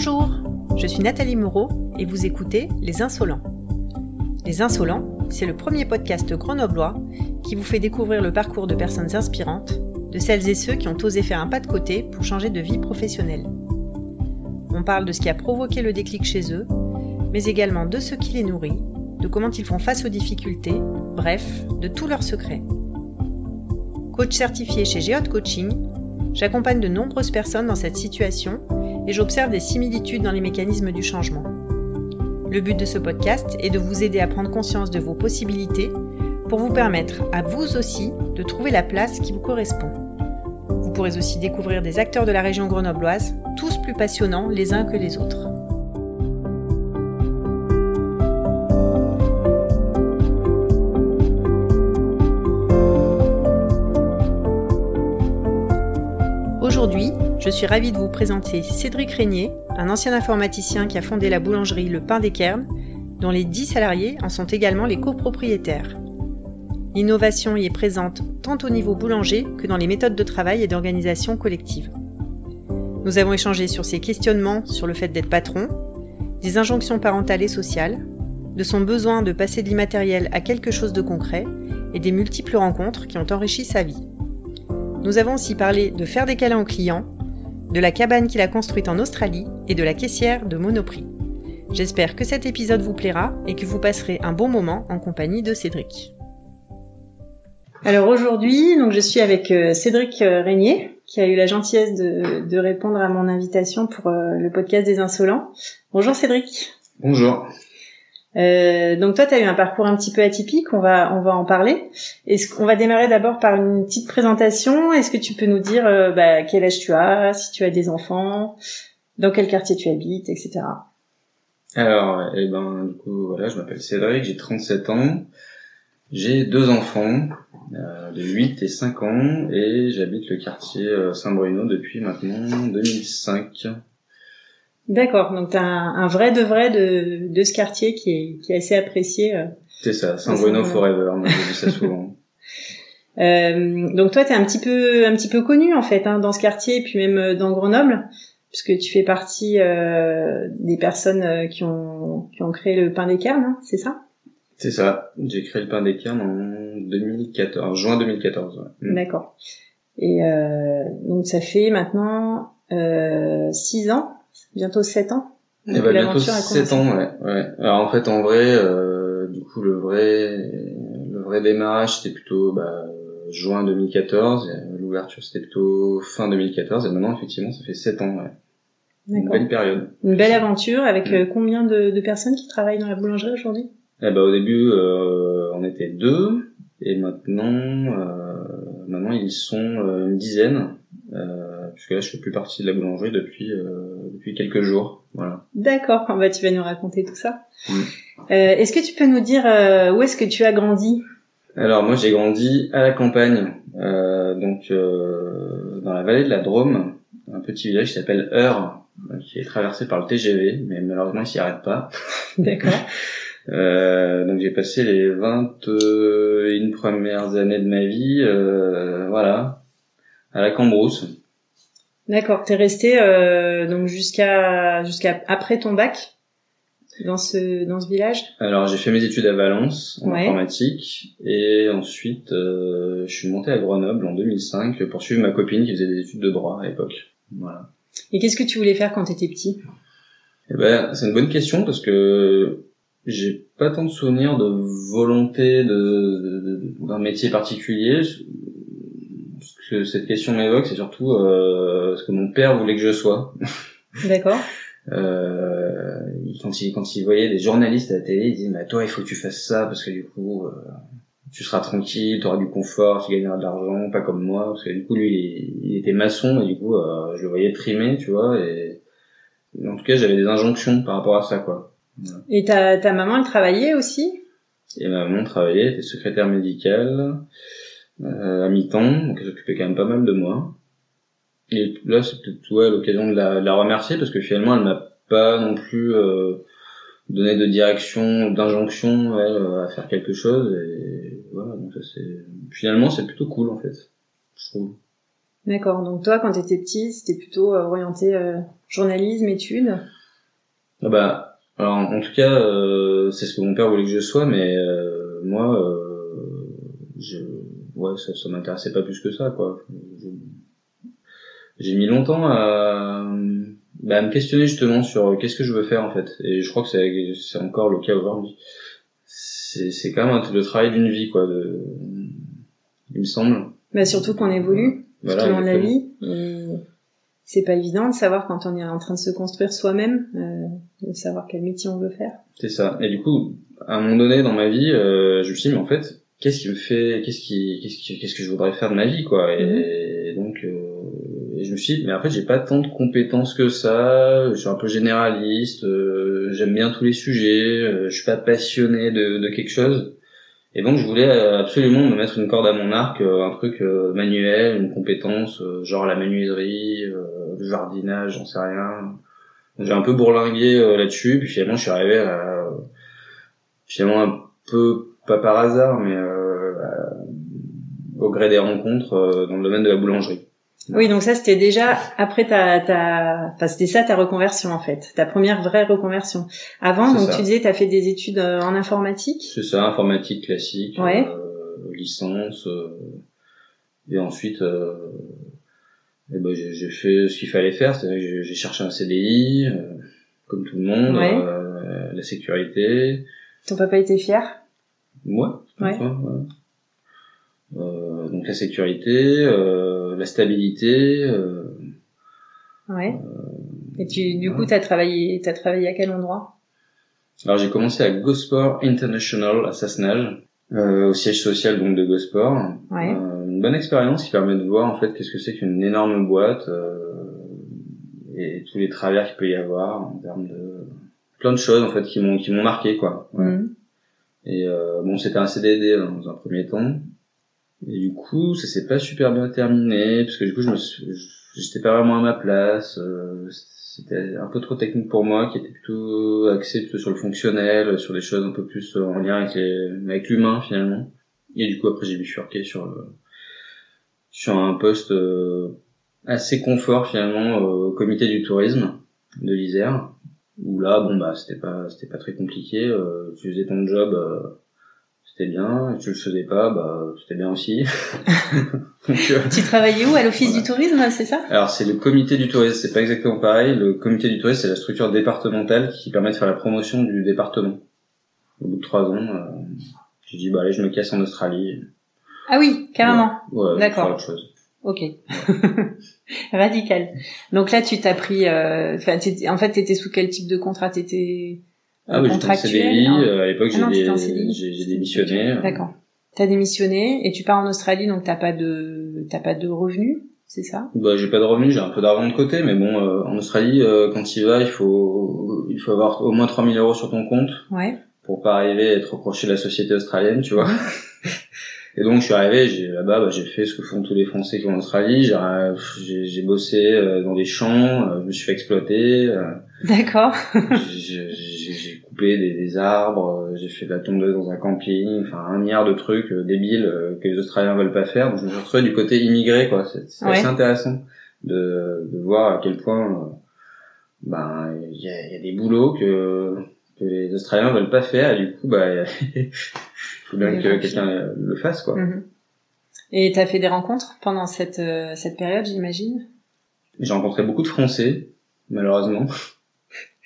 Bonjour, je suis Nathalie Moreau et vous écoutez Les Insolents. Les Insolents, c'est le premier podcast grenoblois qui vous fait découvrir le parcours de personnes inspirantes, de celles et ceux qui ont osé faire un pas de côté pour changer de vie professionnelle. On parle de ce qui a provoqué le déclic chez eux, mais également de ce qui les nourrit, de comment ils font face aux difficultés, bref, de tous leurs secrets. Coach certifié chez Geode Coaching, j'accompagne de nombreuses personnes dans cette situation et j'observe des similitudes dans les mécanismes du changement. Le but de ce podcast est de vous aider à prendre conscience de vos possibilités pour vous permettre à vous aussi de trouver la place qui vous correspond. Vous pourrez aussi découvrir des acteurs de la région grenobloise, tous plus passionnants les uns que les autres. Suis ravie de vous présenter Cédric Régnier, un ancien informaticien qui a fondé la boulangerie Le Pain des Cairns, dont les 10 salariés en sont également les copropriétaires. L'innovation y est présente tant au niveau boulanger que dans les méthodes de travail et d'organisation collective. Nous avons échangé sur ses questionnements sur le fait d'être patron, des injonctions parentales et sociales, de son besoin de passer de l'immatériel à quelque chose de concret et des multiples rencontres qui ont enrichi sa vie. Nous avons aussi parlé de faire des câlins aux clients, de la cabane qu'il a construite en Australie et de la caissière de Monoprix. J'espère que cet épisode vous plaira et que vous passerez un bon moment en compagnie de Cédric. Alors aujourd'hui, donc je suis avec euh, Cédric euh, Régnier, qui a eu la gentillesse de, répondre à mon invitation pour euh, le podcast des Insolents. Bonjour Cédric. Bonjour. Euh, donc toi, tu as eu un parcours un petit peu atypique, on va, on va en parler. Est-ce qu'on va démarrer d'abord par une petite présentation? Est-ce que tu peux nous dire euh, bah, quel âge tu as, si tu as des enfants, dans quel quartier tu habites, etc. Alors, eh ben, du coup, voilà, je m'appelle Cédric, j'ai 37 ans, j'ai deux enfants euh, de 8 et 5 ans, et j'habite le quartier Saint-Bruno depuis maintenant 2005. D'accord, donc tu as un, vrai de vrai de, de ce quartier qui est, qui est assez apprécié. Euh, c'est ça, Saint-Bruno Forever, moi j'ai vu ça souvent. euh, donc toi, tu es un petit peu un petit peu connu en fait hein, dans ce quartier et puis même euh, dans Grenoble, puisque tu fais partie euh, des personnes euh, qui ont qui ont créé le pain des carnes, hein, c'est ça? C'est ça, j'ai créé le pain des carnes en 2014, juin 2014. Mm. D'accord. Et euh, donc ça fait maintenant six ans bientôt 7 ans. Eh ben, bientôt 7 ans, ouais, ouais. Alors en fait, en vrai, euh, du coup, le vrai, le vrai démarrage, c'était plutôt bah, juin 2014. L'ouverture, c'était plutôt fin 2014. Et maintenant, effectivement, ça fait 7 ans, ouais. Une belle période. Une belle aventure avec mm. euh, combien de, de, personnes qui travaillent dans la boulangerie aujourd'hui? Eh ben, au début, euh, on était deux, et maintenant, euh, maintenant ils sont euh, une dizaine. Euh, puisque là je fais plus partie de la boulangerie depuis euh, depuis quelques jours. Voilà. D'accord, bah tu vas nous raconter tout ça. Euh, est-ce que tu peux nous dire euh, où est-ce que tu as grandi? Alors moi j'ai grandi à la campagne, donc dans la vallée de la Drôme, un petit village qui s'appelle Heure, qui est traversé par le TGV, mais malheureusement il s'y arrête pas. D'accord. Euh, donc j'ai passé les 21 premières années de ma vie, euh, voilà, à la Cambrousse. D'accord. T'es resté euh, donc jusqu'à jusqu'à après ton bac dans ce dans ce village? Alors j'ai fait mes études à Valence en informatique et ensuite euh, je suis monté à Grenoble en 2005 pour suivre ma copine qui faisait des études de droit à l'époque. Voilà. Et qu'est-ce que tu voulais faire quand t'étais petit? Eh ben c'est une bonne question parce que j'ai pas tant de souvenirs de volonté de d'un métier particulier que cette question m'évoque, c'est surtout euh, ce que mon père voulait que je sois. D'accord. euh, quand il quand il voyait des journalistes à la télé, il disait mais toi il faut que tu fasses ça parce que du coup euh, tu seras tranquille, tu auras du confort, tu gagneras de l'argent, pas comme moi parce que du coup lui il, était maçon et du coup euh, je le voyais trimer, tu vois et en tout cas j'avais des injonctions par rapport à ça quoi. Et ta ta maman elle travaillait aussi? Et ma maman travaillait, elle était secrétaire médicale euh, à mi-temps, donc elle s'occupait quand même pas mal de moi. Et là, c'est peut-être ouais, l'occasion de la, la, remercier parce que finalement, elle m'a pas non plus euh, donné de direction, d'injonction à faire quelque chose. Et voilà, donc ça c'est finalement c'est plutôt cool en fait, je trouve. D'accord. Donc toi, quand tu étais petit, c'était plutôt euh, orienté euh, journalisme, études? Ah bah, alors en tout cas, euh, c'est ce que mon père voulait que je sois, mais moi, je, ouais, ça, ça m'intéressait pas plus que ça, quoi. J'ai mis longtemps à, bah, à me questionner justement sur qu'est-ce que je veux faire en fait, et je crois que c'est encore le cas aujourd'hui. C'est quand même le travail d'une vie, quoi. De, il me semble. Bah surtout qu'on évolue voilà, tout la vie. C'est pas évident de savoir quand on est en train de se construire soi-même, euh, de savoir quel métier on veut faire. C'est ça. Et du coup, à un moment donné dans ma vie, euh, je me suis dit mais en fait, qu'est-ce qui me fait, qu'est-ce qui, qu'est-ce qu'est-ce que je voudrais faire de ma vie quoi. Et, mhm. donc, euh, je me suis dit mais en fait j'ai pas tant de compétences que ça. Je suis un peu généraliste. Euh, j'aime bien tous les sujets. Euh, je suis pas passionné de, de quelque chose. Et donc je voulais euh, absolument me mettre une corde à mon arc, euh, un truc euh, manuel, une compétence, genre la menuiserie, le jardinage, j'en sais rien. J'ai un peu bourlingué là-dessus, puis finalement je suis arrivé à, finalement un peu pas par hasard, mais au gré des rencontres dans le domaine de la boulangerie. Oui, donc ça c'était déjà après ta, ta, enfin c'était ça ta reconversion en fait, ta première vraie reconversion. Avant, donc tu disais, tu as fait des études euh, en informatique. C'est ça, informatique classique, ouais. euh, licence, euh, et ensuite, euh, eh ben, j'ai fait ce qu'il fallait faire, c'est-à-dire j'ai cherché un CDI, euh, comme tout le monde, ouais. la sécurité. Ton papa était fier? Moi. Ouais. donc la sécurité. Euh, la stabilité. Euh, ouais. Et tu, du coup, tu as travaillé, as travaillé à quel endroit? Alors j'ai commencé à GoSport International à Sassenage, euh, au siège social donc de GoSport. Ouais. Euh, une bonne expérience qui permet de voir en fait qu'est-ce que c'est qu'une énorme boîte et tous les travers qu'il peut y avoir en termes de plein de choses en fait qui m'ont qui m'ont marqué quoi. Mhm. Et bon, c'était un CDD dans un premier temps. Et du coup, ça s'est pas super bien terminé, parce que du coup, je me j'étais pas vraiment à ma place. Euh, c'était un peu trop technique pour moi, qui était plutôt axé sur le fonctionnel, sur des choses un peu plus en lien avec les, avec l'humain finalement. Et du coup, après, j'ai bifurqué sur le, sur un poste euh, assez confort finalement au comité du tourisme de l'Isère, où là, bon bah, c'était pas, c'était pas très compliqué. Euh, tu faisais ton job c'était bien, et tu le faisais pas, bah c'était bien aussi. Euh, tu travaillais où? À l'office du tourisme, c'est ça? Alors c'est le comité du tourisme, c'est pas exactement pareil. Le comité du tourisme c'est la structure départementale qui permet de faire la promotion du département. Au bout de trois ans, euh, j'ai dit bah allez je me casse en Australie. Ah oui, carrément. Ouais, D'accord. Autre chose. Ok. Radical. Donc là tu t'as pris, euh, en fait t'étais sous quel type de contrat? T'étais ah oui, j'étais en CDI. Euh, à l'époque, ah j'ai démissionné. D'accord. T'as démissionné et tu pars en Australie, donc t'as pas de t'as pas de revenus, c'est ça? Bah j'ai pas de revenus, j'ai un peu d'argent de côté, mais bon, euh, en Australie, euh, quand tu vas, il faut il faut avoir au moins 3000 euros sur ton compte. Ouais. Pour pas arriver à être reproché de la société australienne, tu vois. Et donc je suis arrivé, j'ai là-bas, bah, j'ai fait ce que font tous les Français qui vont en Australie. J'ai bossé dans des champs, je me suis fait exploiter. D'accord. j'ai coupé des, des arbres, j'ai fait de la tondeuse dans un camping, enfin un milliard de trucs euh, débiles euh, que les Australiens veulent pas faire. Donc je me suis retrouvé du côté immigré, quoi. C'est assez intéressant de, de voir à quel point euh, ben il y a, y a, des boulots que que les Australiens veulent pas faire et du coup bah il faut bien que quelqu'un le fasse quoi. Mhm. Et t'as fait des rencontres pendant cette cette période, j'imagine? J'ai rencontré beaucoup de Français, malheureusement.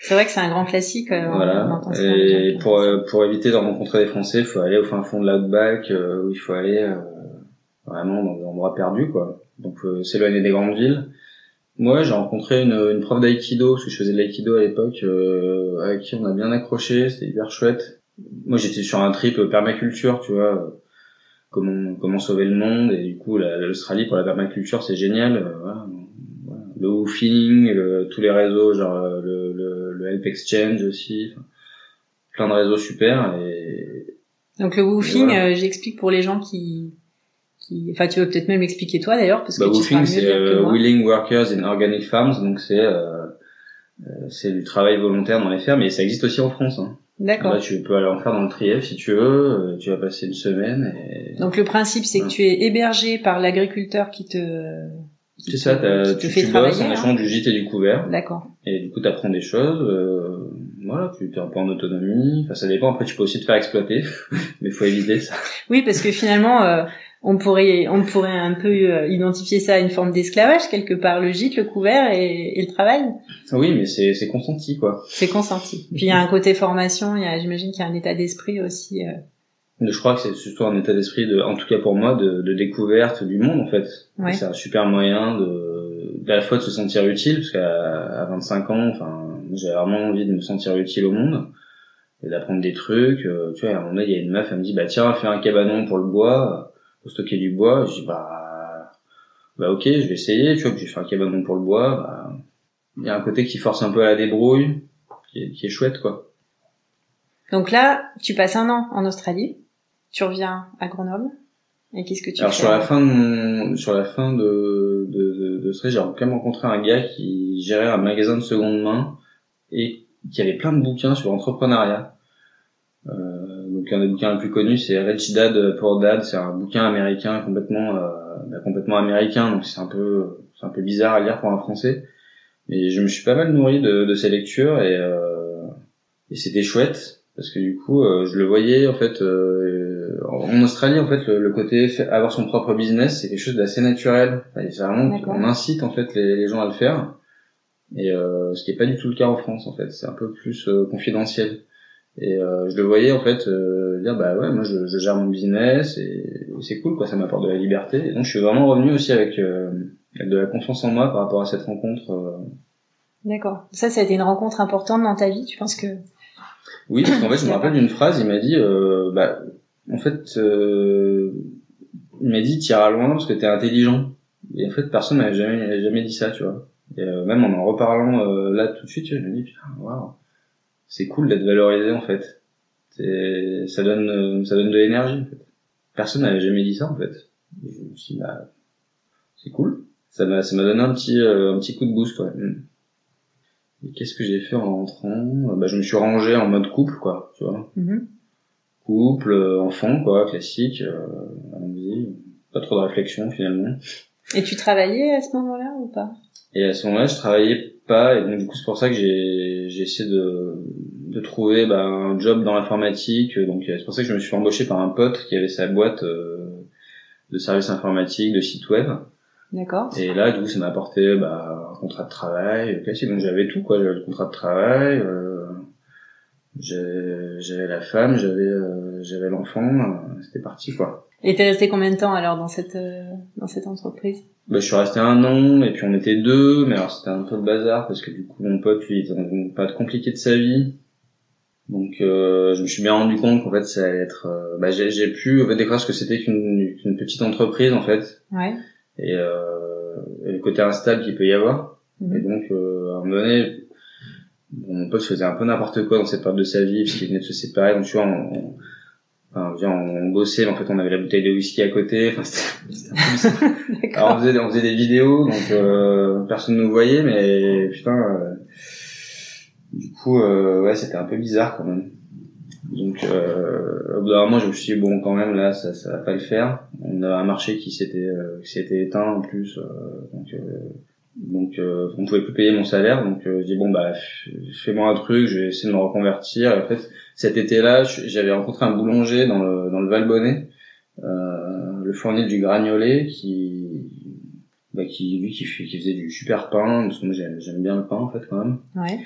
C'est vrai que c'est un grand classique. Euh, voilà. Et pour euh, pour éviter de rencontrer des Français, il faut aller au fin fond de l'outback euh, où il faut aller euh, vraiment dans des endroits perdus quoi. Donc s'éloigner des grandes villes. Moi, j'ai rencontré une, une prof d'aïkido parce que je faisais de l'aïkido à l'époque, avec qui on a bien accroché. C'était hyper chouette. Moi, j'étais sur un trip permaculture, tu vois. Comment comment sauver le monde et du coup l'Australie pour la permaculture c'est génial. Voilà le woofing, tous les réseaux, genre euh, le, le, le Help Exchange aussi, plein de réseaux super. Et, Donc le woofing, euh, j'explique pour les gens qui, qui, enfin tu veux peut-être même l'expliquer toi d'ailleurs parce que bah, woofing c'est euh, Willing Workers in Organic Farms, donc c'est c'est du travail volontaire dans les fermes et ça existe aussi en France. Hein. D'accord. tu peux aller en faire dans le Trièvre si tu veux. Tu vas passer une semaine. Et... Donc le principe, c'est que tu es hébergé par l'agriculteur qui te C'est ça, qui te tu, fait tu bosses travailler, en hein. échange du gîte et du couvert. D'accord. Et du coup, tu apprends des choses. euh, voilà, tu es un peu en autonomie. Enfin, ça dépend. Après, tu peux aussi te faire exploiter, mais faut éviter ça. Oui, parce que finalement, euh, on pourrait, on pourrait un peu euh, identifier ça à une forme d'esclavage quelque part, le gîte, le couvert et, et le travail. Oui, mais c'est c'est consenti, quoi. C'est consenti. Puis il y a un côté formation, il y a, j'imagine qu'il y a un état d'esprit aussi. euh, je crois que c'est surtout un état d'esprit, de, en tout cas pour moi, de, de découverte du monde, en fait. Ouais. C'est un super moyen de, à la fois de se sentir utile, parce qu'à à 25 ans, enfin, j'avais vraiment envie de me sentir utile au monde et d'apprendre des trucs. euh, tu vois, à un moment donné, il y a une meuf, elle me dit, bah tiens, fais un cabanon pour le bois, pour stocker du bois. Je dis, bah, bah ok, je vais essayer. Tu vois, puis j'ai fait un cabanon pour le bois. Bah, il y a un côté qui force un peu à la débrouille, qui est, qui est chouette, quoi. Donc là, tu passes un an en Australie, tu reviens à Grenoble, et qu'est-ce que tu Alors fais sur la fin de mon, sur la fin de de de, de ce j'ai quand même rencontré un gars qui gérait un magasin de seconde main et qui avait plein de bouquins sur l'entrepreneuriat. Euh, donc un des bouquins les plus connus c'est Rich Dad Poor Dad, c'est un bouquin américain complètement euh, bah, complètement américain. Donc c'est un peu c'est un peu bizarre à lire pour un français. Mais je me suis pas mal nourri de, de ces lectures et euh, et c'était chouette. Parce que du coup euh, je le voyais en fait euh, en Australie en fait le, le côté fait- avoir son propre business c'est quelque chose d'assez naturel. Enfin, c'est vraiment on incite en fait les, les gens à le faire. Et euh, ce qui est pas du tout le cas en France en fait. C'est un peu plus euh, confidentiel et euh, je le voyais en fait euh, dire bah ouais moi je, je gère mon business et, c'est cool quoi ça m'apporte de la liberté et donc je suis vraiment revenu aussi avec, euh, avec de la confiance en moi par rapport à cette rencontre euh, D'accord. Ça, ça a été une rencontre importante dans ta vie. Tu penses que? Oui, parce qu'en fait, je me rappelle d'une phrase, il m'a dit, euh, bah, en fait, euh, il m'a dit, t'iras loin parce que t'es intelligent. Et en fait, personne m'avait jamais, jamais dit ça, tu vois. Et euh, même en en reparlant euh, là tout de suite, je me dis, putain, waouh, c'est cool d'être valorisé, en fait. Ça donne, ça donne de l'énergie, en fait. Personne m'avait jamais dit ça, en fait. Et je me suis dit, bah, c'est cool. Ça m'a, ça m'a donné un petit, euh, un petit coup de boost, ouais. Mm. Et qu'est-ce que j'ai fait en rentrant? Bah, je me suis rangé en mode couple, quoi, tu vois Mhm. couple, euh, enfant, quoi, classique, euh, allons-y. pas trop de réflexion finalement. Et tu travaillais à ce moment-là ou pas? Et à ce moment-là, je travaillais pas, et donc du coup c'est pour ça que j'ai j'ai essayé de de trouver bah, un job dans l'informatique. Donc euh, c'est pour ça que je me suis fait embaucher par un pote qui avait sa boîte euh, de services informatiques, de site web. D'accord. Et là, du coup, ça m'a apporté bah, un contrat de travail euh, classique. Donc j'avais tout, quoi. J'avais le contrat de travail, euh, j'avais la femme, j'avais euh, j'avais l'enfant. euh, C'était parti, quoi. Et t'es resté combien de temps alors dans cette euh, dans cette entreprise? Bah, je suis resté un an, et puis on était deux, mais alors c'était un peu le bazar, parce que du coup, mon pote, lui, il était dans une période compliquée de sa vie. Donc, euh, je me suis bien rendu compte qu'en fait, ça allait être... euh, bah, j'ai j'ai pu en fait, découvrir ce que c'était qu'une qu'une petite entreprise, en fait, Ouais. et, euh, et le côté instable qu'il peut y avoir. Mhm. Et donc, euh, à un moment donné, bon, mon pote faisait un peu n'importe quoi dans cette période de sa vie, puisqu'il venait de se séparer. Donc, tu vois, on, on, enfin, viens, on bossait, mais en fait, on avait la bouteille de whisky à côté. Enfin, c'était c'était un peu. Alors, on faisait, on faisait des vidéos, donc euh, personne nous voyait, mais putain, euh, du coup, euh, ouais, c'était un peu bizarre quand même. Donc, euh, au je me suis dit, bon, quand même, là, ça, ça va pas le faire. On a un marché qui s'était, euh, qui s'était éteint en plus, euh, donc, euh, donc, euh, on pouvait plus payer mon salaire. Donc, je dis bon, bah, fais-moi un truc, je vais essayer de me reconvertir. Et en fait, cet été-là, j'avais rencontré un boulanger dans le, dans le Val-Bonnet, le fournil du Gragnolet, qui, bah, qui lui, qui, qui faisait du super pain. Parce que moi, j'aime bien le pain, en fait, quand même. Ouais.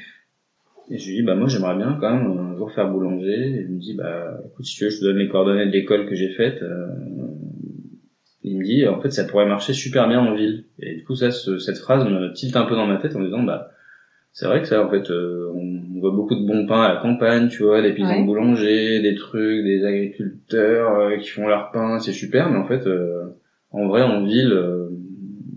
Et je lui dis, bah moi j'aimerais bien quand même un jour faire boulanger. Et il me dit, bah écoute, si tu veux, je te donne les coordonnées de l'école que j'ai faite. Euh, il me dit, en fait, ça pourrait marcher super bien en ville. Et du coup, ça, ce- cette phrase me tilte un peu dans ma tête en me disant, bah c'est vrai que ça, en fait, euh, on voit beaucoup de bons pains à la campagne, tu vois, des paysans Ouais. boulangers, des trucs, des agriculteurs euh, qui font leur pain, c'est super. Mais en fait, euh, en vrai, en ville,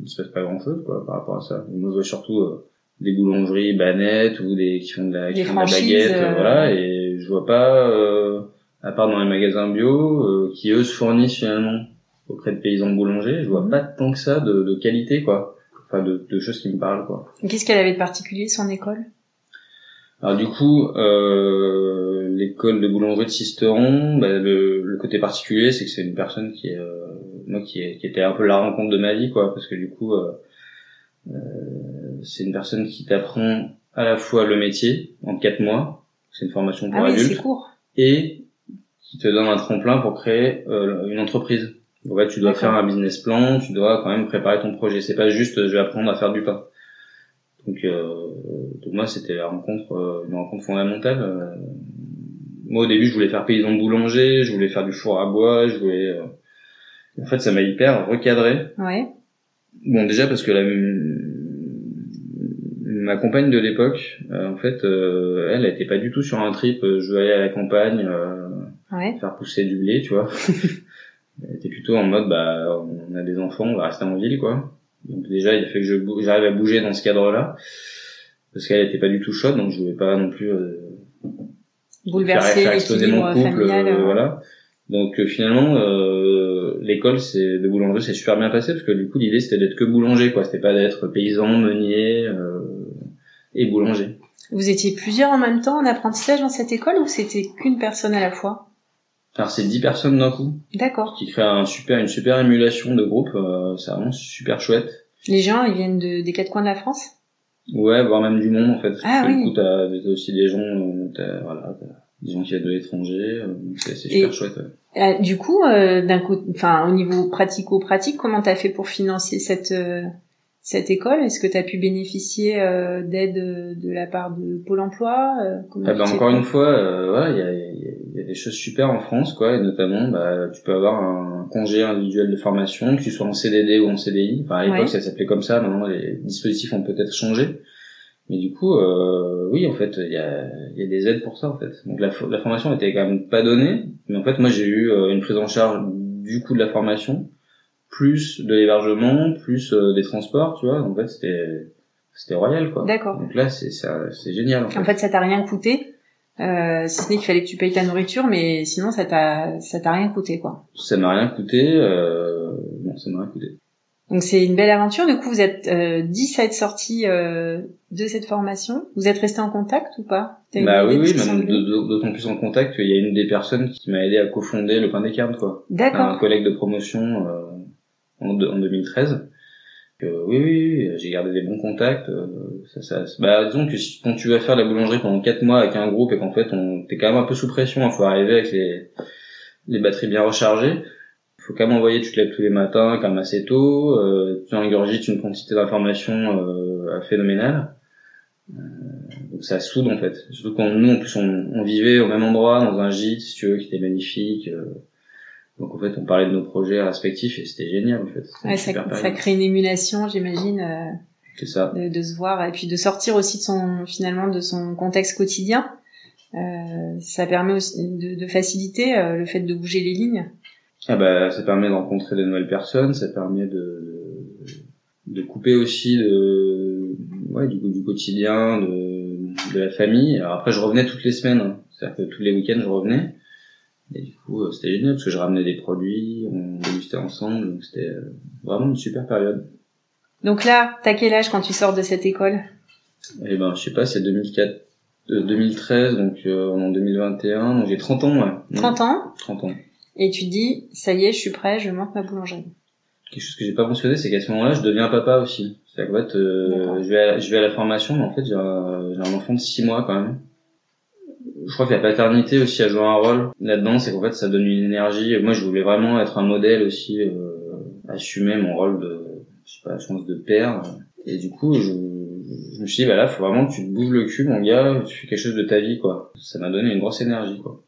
il se passe pas grand-chose, quoi, par rapport à ça. Moi, je vois surtout euh, des boulangeries banettes ou des qui font de la, qui font de la baguette, euh, voilà, et je vois pas, euh, à part dans les magasins bio, euh, qui eux se fournissent finalement auprès de paysans boulangers, je vois Mhm. pas tant que ça de, de qualité, quoi. Enfin, de, de choses qui me parlent, quoi. Qu'est-ce qu'elle avait de particulier son école? Alors du coup, euh, l'école de boulangerie de Sisteron, bah, le, le côté particulier, c'est que c'est une personne qui est, euh, moi, qui, qui était un peu la rencontre de ma vie, quoi, parce que du coup, euh, c'est une personne qui t'apprend à la fois le métier en quatre mois, c'est une formation pour ah adultes, court. et qui te donne un tremplin pour créer euh, une entreprise. En fait, tu dois faire un business plan, tu dois quand même préparer ton projet. C'est pas juste je vais apprendre à faire du pain. Donc, euh, donc moi, c'était la rencontre, euh, une rencontre fondamentale. Euh, moi, au début, je voulais faire paysan boulanger, je voulais faire du four à bois, je voulais. euh, En fait, ça m'a hyper recadré. Ouais. Bon, déjà parce que la, ma compagne de l'époque, euh, en fait, euh, elle, elle était pas du tout sur un trip. euh, Je veux aller à la campagne, euh, Ouais. faire pousser du blé, tu vois. elle était plutôt en mode, bah, on a des enfants, on va rester en ville, quoi. Donc déjà, il a fait que j'arrive à bouger dans ce cadre-là, parce qu'elle était pas du tout chaude, donc je voulais pas non plus euh, Bouleverser faire exploser mon couple, familial. euh, voilà. Donc euh, finalement, euh, l'école c'est de boulangerie c'est super bien passé parce que du coup l'idée c'était d'être que boulanger quoi, c'était pas d'être paysan, meunier euh, et boulanger. Vous étiez plusieurs en même temps en apprentissage dans cette école ou c'était qu'une personne à la fois? Alors c'est 10 personnes d'un coup D'accord. qui créent un super une super émulation de groupe, euh, c'est vraiment super chouette. Les gens, ils viennent de, des quatre coins de la France? Ouais, voire même du monde en fait. Ah oui. Du coup t'as aussi des gens, euh, t'as, voilà, t'as des gens qui viennent de l'étranger, euh, c'est super Et- chouette. ouais. Euh, Du coup, euh, d'un coup, enfin, au niveau pratico-pratique, comment t'as fait pour financer cette euh, cette école? Est-ce que t'as pu bénéficier euh, d'aide de la part de Pôle Emploi Ah bah, encore une fois, euh, il y a, il y a- y a des choses super en France, quoi, et notamment, bah, tu peux avoir un congé individuel de formation, que tu sois en CDD ou en CDI. Enfin, à l'époque, Ouais. ça s'appelait comme ça. Maintenant, les dispositifs ont peut-être changé. Mais du coup, euh, oui, en fait, il y a, y a des aides pour ça, en fait. Donc la, la formation était quand même pas donnée, mais en fait, moi, j'ai eu euh, une prise en charge du coût de la formation, plus de l'hébergement, plus euh, des transports, tu vois. Donc, en fait, c'était c'était royal, quoi. D'accord. Donc là, c'est c'est c'est génial. En fait. En fait, ça t'a rien coûté, euh, si ce n'est qu'il fallait que tu payes ta nourriture, mais sinon, ça t'a ça t'a rien coûté, quoi. Ça m'a rien coûté. Euh... Non, ça m'a rien coûté. Donc c'est une belle aventure. Du coup, vous êtes euh, 10 à être sortis euh, de cette formation. Vous êtes restés en contact ou pas? Bah oui, oui, d'autant plus en contact qu'il y a une des personnes qui m'a aidé à cofonder le pain des carnes, quoi. Un D'accord. collègue de promotion euh, en, de- en 2013. Euh, oui, oui, oui, j'ai gardé des bons contacts. euh, ça, ça, bah, disons que si- quand tu vas faire la boulangerie pendant quatre mois avec un groupe et qu'en fait on t'es quand même un peu sous pression, il faut arriver avec les, les batteries bien rechargées. Faut quand même envoyer, tu te lèves tous les matins, quand même assez tôt, euh, tu ingurgites une quantité d'informations euh, phénoménale. Euh, donc ça soude en fait. Surtout quand nous en plus on, on vivait au même endroit, dans un gîte, si tu veux, qui était magnifique. euh, donc en fait on parlait de nos projets respectifs et c'était génial en fait. Ouais, ça, crée une émulation, j'imagine, euh, C'est ça. de, de se voir et puis de sortir aussi de son finalement de son contexte quotidien. Euh, ça permet aussi de, de faciliter euh, le fait de bouger les lignes. Ah bah ça permet de rencontrer de nouvelles personnes, ça permet de de couper aussi de ouais du, du quotidien, de de la famille. Alors après je revenais toutes les semaines, hein. c'est-à-dire que tous les week-ends je revenais. Et du coup euh, c'était génial parce que je ramenais des produits, on dégustait ensemble, donc c'était euh, vraiment une super période. Donc là, t'as quel âge quand tu sors de cette école? Et ben je sais pas, c'est 2004 euh, 2013 donc euh, en 2021, donc j'ai 30 ans ouais. 30 ans? 30 ans. Et tu te dis ça y est, je suis prêt, je monte ma boulangerie. quelque chose que j'ai pas mentionné, c'est qu'à ce moment-là, je deviens papa aussi. C'est-à-dire qu'en fait, euh, je vais, à, je vais à la formation, mais en fait, j'ai un, j'ai un enfant de 6 mois quand même. Je crois que la paternité aussi a joué un rôle là-dedans, c'est qu'en fait, ça donne une énergie. Moi, je voulais vraiment être un modèle aussi, euh, assumer mon rôle de, je sais pas, je pense de père. Et du coup, je, je me suis dit, bah là, faut vraiment que tu te bouges le cul, mon gars, tu fais quelque chose de ta vie, quoi. Ça m'a donné une grosse énergie, quoi.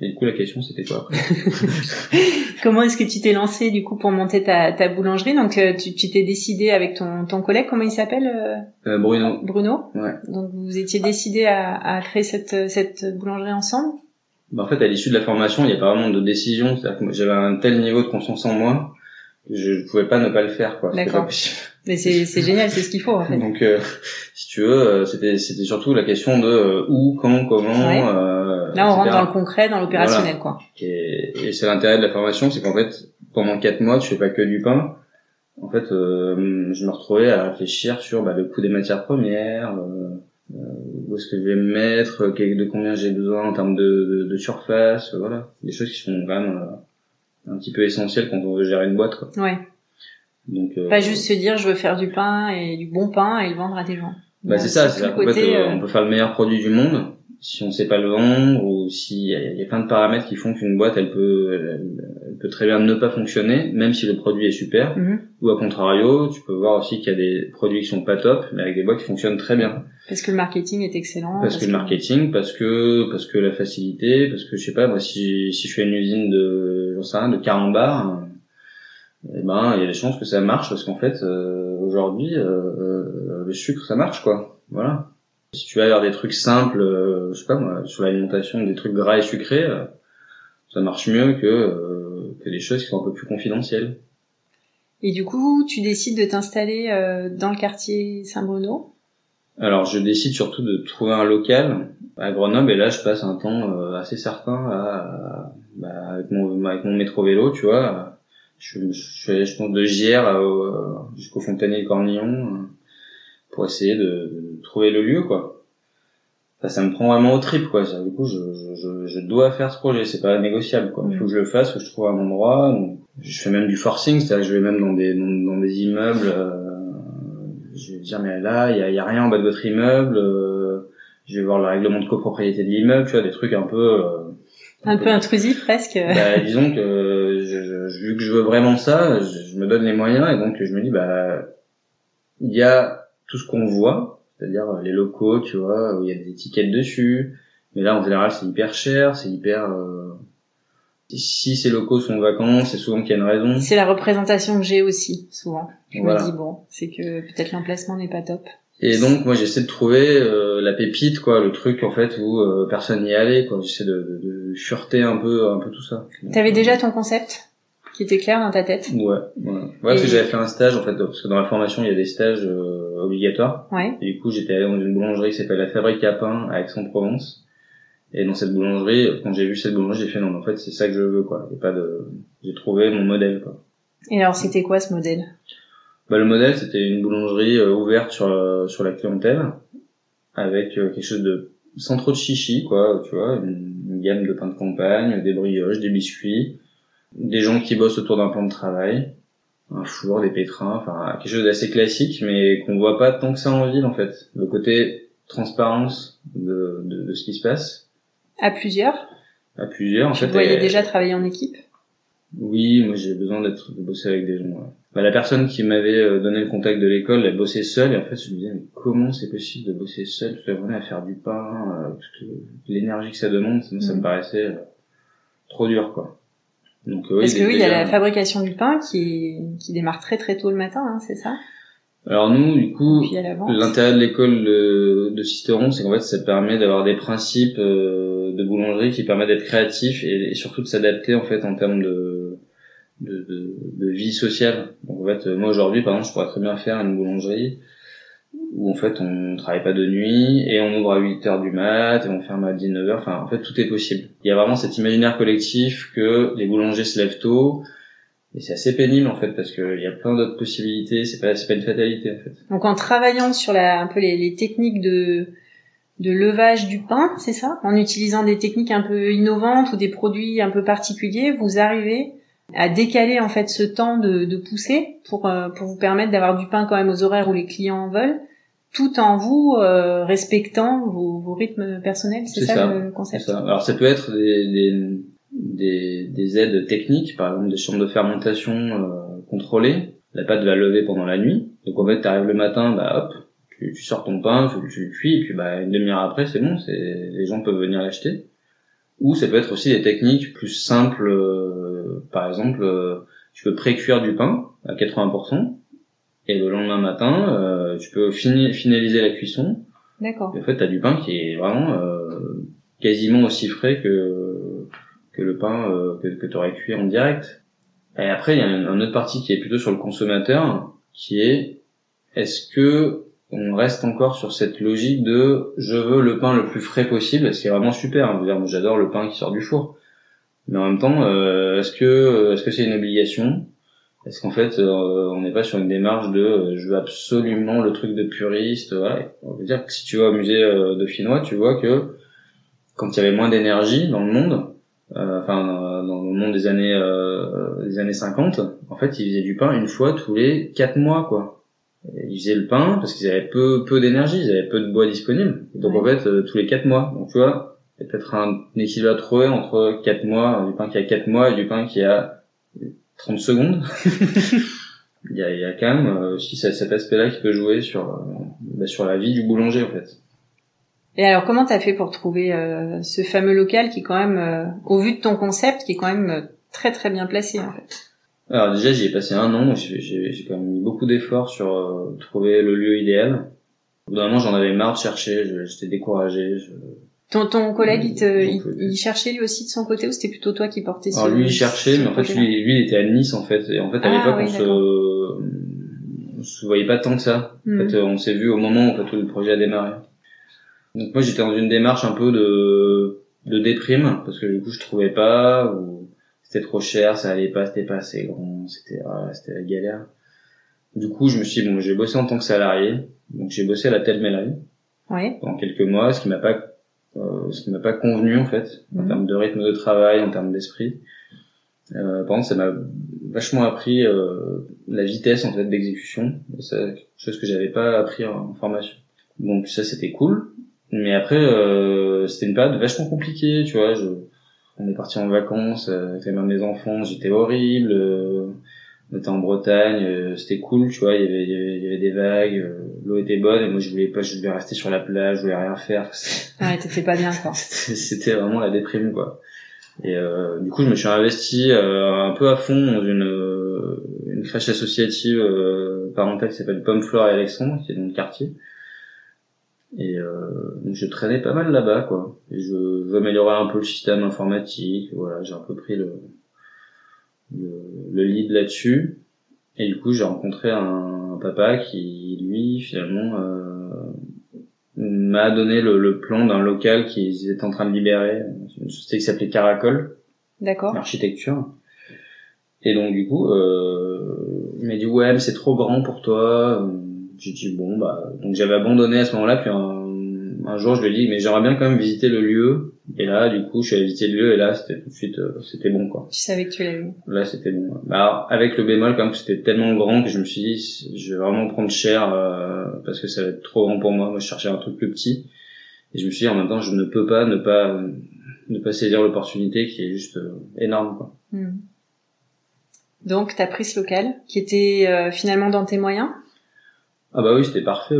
Et du coup, la question, c'était quoi après Comment est-ce que tu t'es lancé du coup pour monter ta, ta boulangerie? Donc euh, tu tu t'es décidé avec ton, ton collègue, comment il s'appelle euh, euh, Bruno. Bruno Ouais. Donc vous étiez décidé à, à créer cette, cette boulangerie ensemble? Bah, en fait, à l'issue de la formation, il n'y a pas vraiment de décision. C'est-à-dire que j'avais un tel niveau de confiance en moi je ne pouvais pas ne pas le faire. quoi. D'accord. pas possible. Mais c'est c'est génial, c'est ce qu'il faut en fait. Donc, euh, si tu veux, euh, c'était c'était surtout la question de euh, où, quand, comment. Ouais. euh, Là on rentre dans le concret, dans l'opérationnel quoi. Et, et c'est l'intérêt de la formation, c'est qu'en fait, pendant quatre mois, tu fais pas que du pain. En fait, euh, je me retrouvais à réfléchir sur bah, le coût des matières premières, où est-ce que je vais me mettre, de combien j'ai besoin en termes de, de, de surface, voilà, des choses qui sont quand même euh, un petit peu essentielles quand on veut gérer une boîte. Quoi. Ouais. Donc, euh, Pas juste se dire je veux faire du pain et du bon pain et le vendre à des gens. Bah, c'est ça, c'est en fait, euh, on peut faire le meilleur produit du monde si on sait pas le vendre ou s'il y, a- il y a plein de paramètres qui font qu'une boîte elle peut elle, elle peut très bien ne pas fonctionner même si le produit est super Mhm. ou à contrario tu peux voir aussi qu'il y a des produits qui sont pas top mais avec des boîtes qui fonctionnent très bien Parce que le marketing est excellent. parce que le marketing parce que parce que la facilité parce que je sais pas moi si si je fais une usine de j'en sais rien de carambars eh ben il y a des chances que ça marche parce qu'en fait euh, aujourd'hui euh, euh, le sucre ça marche quoi voilà si tu vas vers des trucs simples euh, je sais pas moi sur l'alimentation des trucs gras et sucrés euh, ça marche mieux que euh, que des choses qui sont un peu plus confidentielles Et du coup, tu décides de t'installer euh, dans le quartier Saint-Bruno? Alors, je décide surtout de trouver un local à Grenoble et là, je passe un temps euh, assez certain à, bah, avec mon avec mon métro vélo, tu vois. Je, je fais, je pense, de à- au- jusqu'au Fontanier Cornillon euh, pour essayer de, de trouver le lieu, quoi. Enfin, ça me prend vraiment au trip, quoi. Du coup, je, je, je, je dois faire ce projet, c'est pas négociable, quoi. Il faut que je le fasse, faut que je trouve un endroit. Donc, je fais même du forcing, c'est-à-dire que je vais même dans des dans, dans des immeubles. euh, je vais dire mais là il y a, il y a rien en bas de votre immeuble euh, je vais voir le règlement de copropriété de l'immeuble tu vois des trucs un peu euh, Un peu intrusif presque. bah, disons que euh, je, vu que je veux vraiment ça je, je me donne les moyens et donc je me dis bah il y a tout ce qu'on voit c'est-à-dire euh, les locaux tu vois où il y a des étiquettes dessus mais là en général c'est hyper cher c'est hyper euh, si ces locaux sont vacants c'est souvent qu'il y a une raison C'est la représentation que j'ai aussi, souvent. Je Voilà. me dis, bon, c'est que peut-être l'emplacement n'est pas top. Et donc moi j'essaie de trouver euh, la pépite quoi, le truc en fait où euh, personne n'y allé quoi. J'essaie de, de, de fureter un peu un peu tout ça. T'avais déjà ton concept qui était clair dans ta tête? Ouais, ouais. ouais parce que Et- j'avais fait un stage en fait parce que dans la formation il y a des stages euh, obligatoires. Ouais. Et du coup j'étais allé dans une boulangerie qui s'appelle la Fabrique à pain à Aix-en-Provence. Et dans cette boulangerie, quand j'ai vu cette boulangerie, j'ai fait non mais en fait c'est ça que je veux quoi. A pas de, j'ai trouvé mon modèle quoi. Et alors, c'était quoi ce modèle? Bah, le modèle, c'était une boulangerie euh, ouverte sur la, sur la clientèle, avec euh, quelque chose de sans trop de chichi, quoi, tu vois, une, gamme de pain de campagne, des brioches, des biscuits, des gens qui bossent autour d'un plan de travail, un four, des pétrins, enfin quelque chose d'assez classique, mais qu'on voit pas tant que ça en ville en fait. Le côté transparence de, de, de ce qui se passe À plusieurs à plusieurs. En Tu fait, voyais elle- déjà travailler en équipe? Oui, moi j'ai besoin d'être de bosser avec des gens. ouais. Bah, la personne qui m'avait euh, donné le contact de l'école, elle bossait seule et en fait je me disais mais comment c'est possible de bosser seule toute la journée à faire du pain, euh, parce que l'énergie que ça demande, ça, ça me Mhm. paraissait euh, trop dur quoi. Donc euh, oui, Parce que oui, il y a la fabrication du pain qui, qui démarre très très tôt le matin, hein, c'est ça? Alors nous du coup. L'intérêt de l'école de, de Sisteron, c'est qu'en fait, ça permet d'avoir des principes euh, de boulangerie qui permettent d'être créatif et, et surtout de s'adapter en fait en termes de, de, de, de vie sociale. Donc en fait, euh, moi aujourd'hui, par exemple, je pourrais très bien faire une boulangerie où en fait on travaille pas de nuit et on ouvre à 8 heures du mat et on ferme à 19 heures. Enfin, en fait, tout est possible. Il y a vraiment cet imaginaire collectif que les boulangers se lèvent tôt. Et c'est assez pénible en fait parce qu'il y a plein d'autres possibilités. C'est pas c'est pas une fatalité en fait. Donc en travaillant sur la, un peu les, les techniques de, de levage du pain, c'est ça? En utilisant des techniques un peu innovantes ou des produits un peu particuliers, vous arrivez à décaler en fait ce temps de, de pousser pour, euh, pour vous permettre d'avoir du pain quand même aux horaires où les clients en veulent, tout en vous euh, respectant vos, vos rythmes personnels. C'est ça, ça, le concept? Ça. Alors ça peut être des, des, des, des aides techniques, par exemple des chambres de fermentation euh, contrôlées. La pâte va lever pendant la nuit. Donc en fait, tu arrives le matin, bah hop, tu, tu sors ton pain, tu, tu le cuis, et puis bah une demi-heure après, c'est bon, c'est les gens peuvent venir l'acheter. Ou ça peut être aussi des techniques plus simples. euh, par exemple, euh, tu peux pré-cuire du pain à 80%, et le lendemain matin, euh, tu peux fini- finaliser la cuisson D'accord. et en fait, t'as du pain qui est vraiment quasiment aussi frais que que le pain que, que t'aurais cuit en direct. Et après, il y a une, une autre partie qui est plutôt sur le consommateur, qui est est-ce que on reste encore sur cette logique de je veux le pain le plus frais possible, ce qui est vraiment super. hein. J'adore le pain qui sort du four. Mais en même temps, euh, est-ce que est-ce que c'est une obligation? Est-ce qu'en fait, euh, on n'est pas sur une démarche de euh, je veux absolument le truc de puriste voilà. On dire que si tu vas au musée euh, dauphinois, tu vois que quand il y avait moins d'énergie dans le monde, euh, enfin dans le monde des années des années 50, en fait, ils faisaient du pain une fois tous les quatre mois, quoi. Ils faisaient le pain parce qu'ils avaient peu peu d'énergie, ils avaient peu de bois disponible. Donc en fait, tous les quatre mois. Donc tu vois, il y a peut-être un, équilibre à trouver entre quatre mois, du pain qui a quatre mois et du pain qui a 30 secondes. il, y a, il y a quand même aussi cet aspect-là qui peut jouer sur bah, sur la vie du boulanger en fait. Et alors, comment t'as fait pour trouver euh, ce fameux local qui, quand même, euh, au vu de ton concept, qui est quand même euh, très très bien placé en fait? Alors déjà, j'y ai passé un an. J'ai quand même mis beaucoup d'efforts sur trouver le lieu idéal. Au bout d'un moment, j'en avais marre de chercher. J'étais découragé. Je... Ton, ton collègue, il, te, il, cherchait lui aussi de son côté ou c'était plutôt toi qui portais Alors lui, il cherchait, mais en fait, lui, lui, il était à Nice en fait. Et en fait, à ah, l'époque, on se, on se voyait pas tant que ça. En hmm. fait, on s'est vu au moment où en fait, le projet a démarré. Donc moi j'étais dans une démarche un peu de, de déprime parce que du coup je trouvais pas ou c'était trop cher, ça allait pas, c'était pas assez grand, c'était ah, c'était la galère. Du coup je me suis dit bon j'ai bossé en tant que salarié donc j'ai bossé à la Telmellerie ouais. pendant quelques mois ce qui m'a pas euh, ce qui m'a pas convenu en fait en mhm. termes de rythme de travail en termes d'esprit. Euh, par contre ça m'a vachement appris euh, la vitesse en fait d'exécution c'est chose que j'avais pas appris en formation. Donc ça c'était cool. Mais après, euh, c'était une période vachement compliquée, tu vois. Je, on est parti en vacances euh, avec même mes enfants, j'étais horrible. Euh, on était en Bretagne, euh, c'était cool, tu vois. Il y avait, il y avait, des vagues, l'eau était bonne, et moi je voulais pas, je voulais rester sur la plage, je voulais rien faire. Ah, t'étais pas bien, quoi. c'était vraiment la déprime, quoi. Et du coup, je me suis investi un peu à fond dans une, une crèche associative parentale qui s'appelle Pomme Flore et Alexandre, qui est dans le quartier. Et euh, donc je traînais pas mal là-bas, quoi. Et je veux améliorer un peu le système informatique. Voilà, j'ai un peu pris le, le, le lead là-dessus. Et du coup, j'ai rencontré un, papa qui, lui, finalement, euh, m'a donné le, le plan d'un local qu'ils étaient en train de libérer, une société qui s'appelait Caracol. D'accord. Architecture. Et donc, du coup, euh, il m'a dit, ouais, mais c'est trop grand pour toi j'ai dit bon bah donc j'avais abandonné à ce moment-là puis un, un jour je lui ai dit mais j'aimerais bien quand même visiter le lieu. Et là du coup je suis allé visiter le lieu et là c'était tout de suite euh, c'était bon quoi. Tu savais que tu l'avais là c'était bon. Bah, alors, avec le bémol quand même c'était tellement grand que je me suis dit je vais vraiment prendre cher euh, parce que ça va être trop grand pour moi. Moi je cherchais un truc plus petit. Et je me suis dit en même temps je ne peux pas ne pas ne pas saisir l'opportunité qui est juste euh, énorme quoi. Hmm. donc tu as pris ce local qui était finalement dans tes moyens? Ah bah oui, c'était parfait.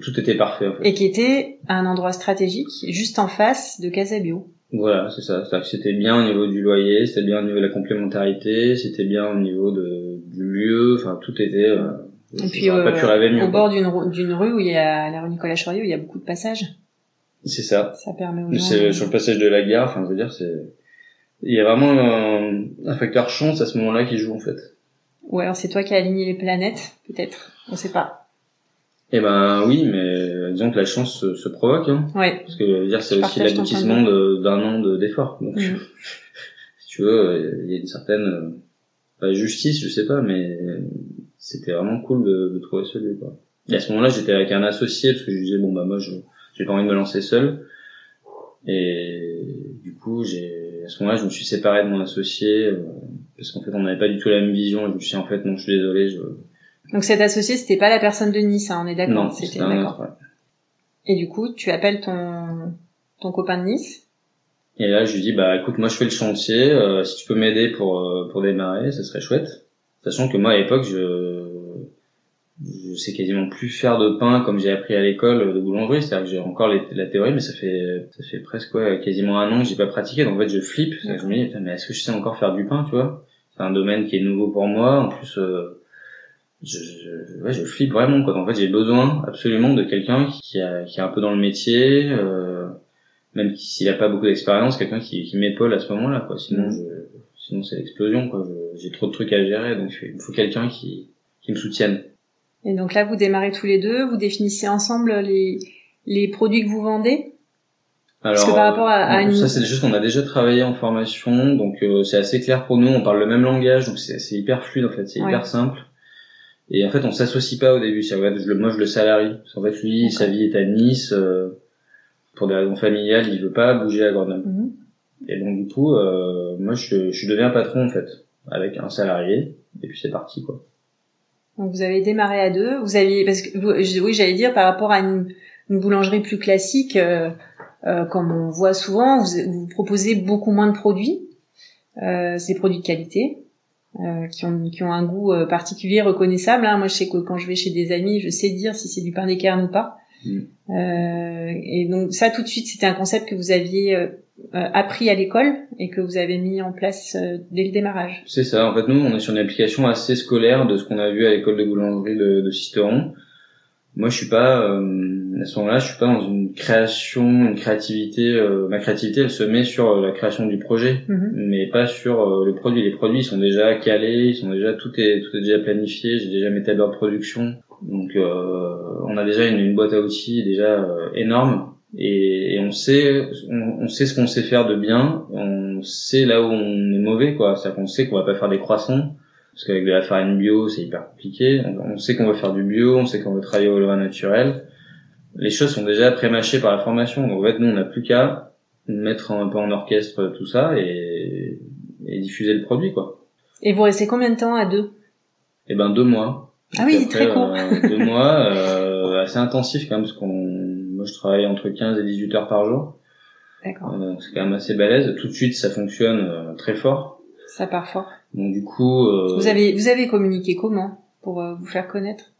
Tout était parfait. En fait. Et qui était un endroit stratégique, juste en face de Casabio. Voilà, c'est ça. C'était bien au niveau du loyer, c'était bien au niveau de la complémentarité, c'était bien au niveau de, du lieu. Enfin, tout était. Euh, et puis euh, pas mieux, au bord d'une rue où il y a la rue Nicolas Choriot, où il y a beaucoup de passages. C'est ça. Ça permet aux gens. Sur le passage de la gare. Enfin, je veux dire, c'est. Il y a vraiment un, un facteur chance à ce moment-là qui joue en fait. Ou alors c'est toi qui as aligné les planètes, peut-être. On sait pas. Eh ben oui, mais disons que la chance se, provoque. Hein. Ouais. Parce que dire c'est aussi l'aboutissement d'un an d'efforts. Donc, mm. si tu veux, il y a une certaine pas justice, je sais pas, mais c'était vraiment cool de, de trouver ce lieu. Quoi. Et à ce moment-là, j'étais avec un associé parce que je disais bon bah moi je j'ai pas envie de me lancer seul. Et du coup, j'ai à ce moment-là, je me suis séparé de mon associé. Euh, parce qu'en fait on n'avait pas du tout la même vision et je me suis dit en fait non je suis désolé je donc cet associé c'était pas la personne de Nice hein, on est d'accord non c'était d'accord. et du coup tu appelles ton ton copain de Nice? Et là je lui dis bah écoute moi je fais le chantier euh, si tu peux m'aider pour euh, pour démarrer ça serait chouette. Sachant que moi à l'époque je je sais quasiment plus faire de pain comme j'ai appris à l'école de boulangerie, c'est-à-dire que j'ai encore la théorie, mais ça fait ça fait presque ouais, quasiment un an que j'ai pas pratiqué, donc en fait je flippe. Je me dis mais est-ce que je sais encore faire du pain, tu vois? C'est un domaine qui est nouveau pour moi. En plus, euh, je, je, ouais, je flippe vraiment. Quoi. En fait, j'ai besoin absolument de quelqu'un qui, a, qui est un peu dans le métier, euh, même s'il a pas beaucoup d'expérience, quelqu'un qui, qui m'épaule à ce moment-là. Quoi. Sinon, je, sinon c'est l'explosion. Quoi. J'ai trop de trucs à gérer, donc il me faut quelqu'un qui, qui me soutienne. Et donc là, vous démarrez tous les deux, vous définissez ensemble les, les produits que vous vendez? Alors, par rapport à, euh, ça c'est des choses qu'on a déjà travaillé en formation, donc euh, c'est assez clair pour nous. On parle le même langage, donc c'est hyper fluide en fait, c'est hyper simple. Et en fait, on s'associe pas au début. C'est vrai, je, moi je le salarie. En fait, lui, sa vie est à Nice. Euh, pour des raisons familiales, il veut pas bouger à Grenoble. Mhm. Et donc du coup, euh, moi je, je deviens patron en fait, avec un salarié, et puis c'est parti quoi. Donc vous avez démarré à deux. Vous aviez parce que oui, j'allais dire par rapport à une, une boulangerie plus classique, euh, euh, comme on voit souvent, vous, vous proposez beaucoup moins de produits. Euh, c'est des produits de qualité. Euh, qui, ont, qui ont un goût euh, particulier reconnaissable. Hein. Moi, je sais que quand je vais chez des amis, je sais dire si c'est du pain d'équerre ou pas. Mm. Euh, et donc ça, tout de suite, c'était un concept que vous aviez euh, appris à l'école et que vous avez mis en place dès le démarrage. C'est ça. En fait, nous, on est sur une application assez scolaire de ce qu'on a vu à l'école de boulangerie de, de Sisteron. Moi, je suis pas à ce moment-là, je suis pas dans une création, une créativité. Euh, ma créativité, elle se met sur euh, la création du projet, mhm. mais pas sur euh, le produit. Les produits ils sont déjà calés, ils sont déjà tout est tout est déjà planifié. J'ai déjà mes tableurs de production, donc on a déjà une, une, boîte à outils déjà énorme et, et, on sait on, on sait ce qu'on sait faire de bien. On sait là où on est mauvais, quoi. C'est-à-dire qu'on sait qu'on va pas faire des croissants parce qu'avec de la farine bio, c'est hyper compliqué. On, sait qu'on va faire du bio, on sait qu'on va travailler au levin naturel les choses sont déjà pré-mâchées par la formation. Donc en fait, nous, on n'a plus qu'à mettre un peu en orchestre tout ça et, et, diffuser le produit, quoi. Et vous restez combien de temps à deux? Eh ben deux mois. Ah oui, très court. Euh, deux mois, euh, assez intensif quand même, parce qu'on, moi, je travaille entre 15 et 18 heures par jour. D'accord. Euh, c'est quand même assez balèze. Tout de suite, ça fonctionne euh, très fort. Ça part fort. Donc du coup. Euh, vous avez vous avez communiqué comment pour vous faire connaître?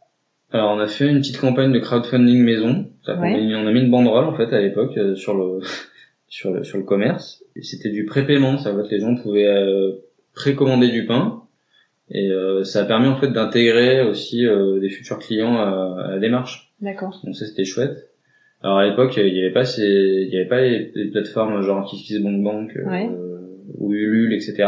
Alors on a fait une petite campagne de crowdfunding maison. On, a mis, une banderole en fait à l'époque euh, sur le sur le sur le commerce. C'était du prépaiement, ça en fait les gens pouvaient euh, précommander du pain et euh, ça a permis en fait d'intégrer aussi des futurs clients à, la démarche. D'accord. Donc ça c'était chouette. Alors à l'époque il y avait pas ces il y avait pas les, plateformes genre KissKissBankBank ouais. ou Ulule etc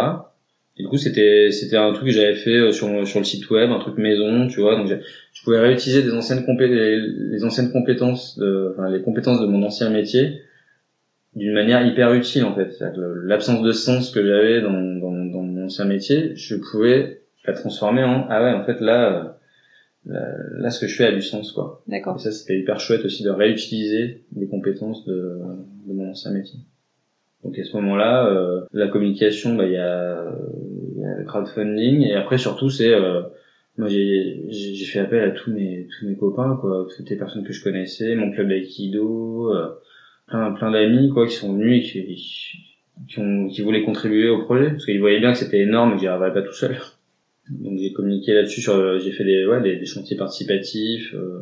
du coup, c'était c'était un truc que j'avais fait euh, sur sur le site web, un truc maison, tu vois. Donc, je pouvais réutiliser des anciennes compé les, anciennes compétences, de, enfin les compétences de mon ancien métier d'une manière hyper utile en fait. L'absence de sens que j'avais dans, dans, dans mon ancien métier, je pouvais la transformer en ah ouais en fait là là, là ce que je fais a du sens quoi. D'accord. Et ça c'était hyper chouette aussi de réutiliser des compétences de, de mon ancien métier. Donc à ce moment-là, euh, la communication, bah, il y, a, y a le crowdfunding et après surtout c'est euh, moi j'ai j'ai fait appel à tous mes tous mes copains quoi, toutes les personnes que je connaissais, mon club d'aïkido, euh, plein plein d'amis quoi qui sont venus et qui qui, qui voulaient contribuer au projet parce qu'ils voyaient bien que c'était énorme et que j'y arriverais pas tout seul. Donc j'ai communiqué là-dessus sur j'ai fait des ouais des chantiers participatifs. Euh,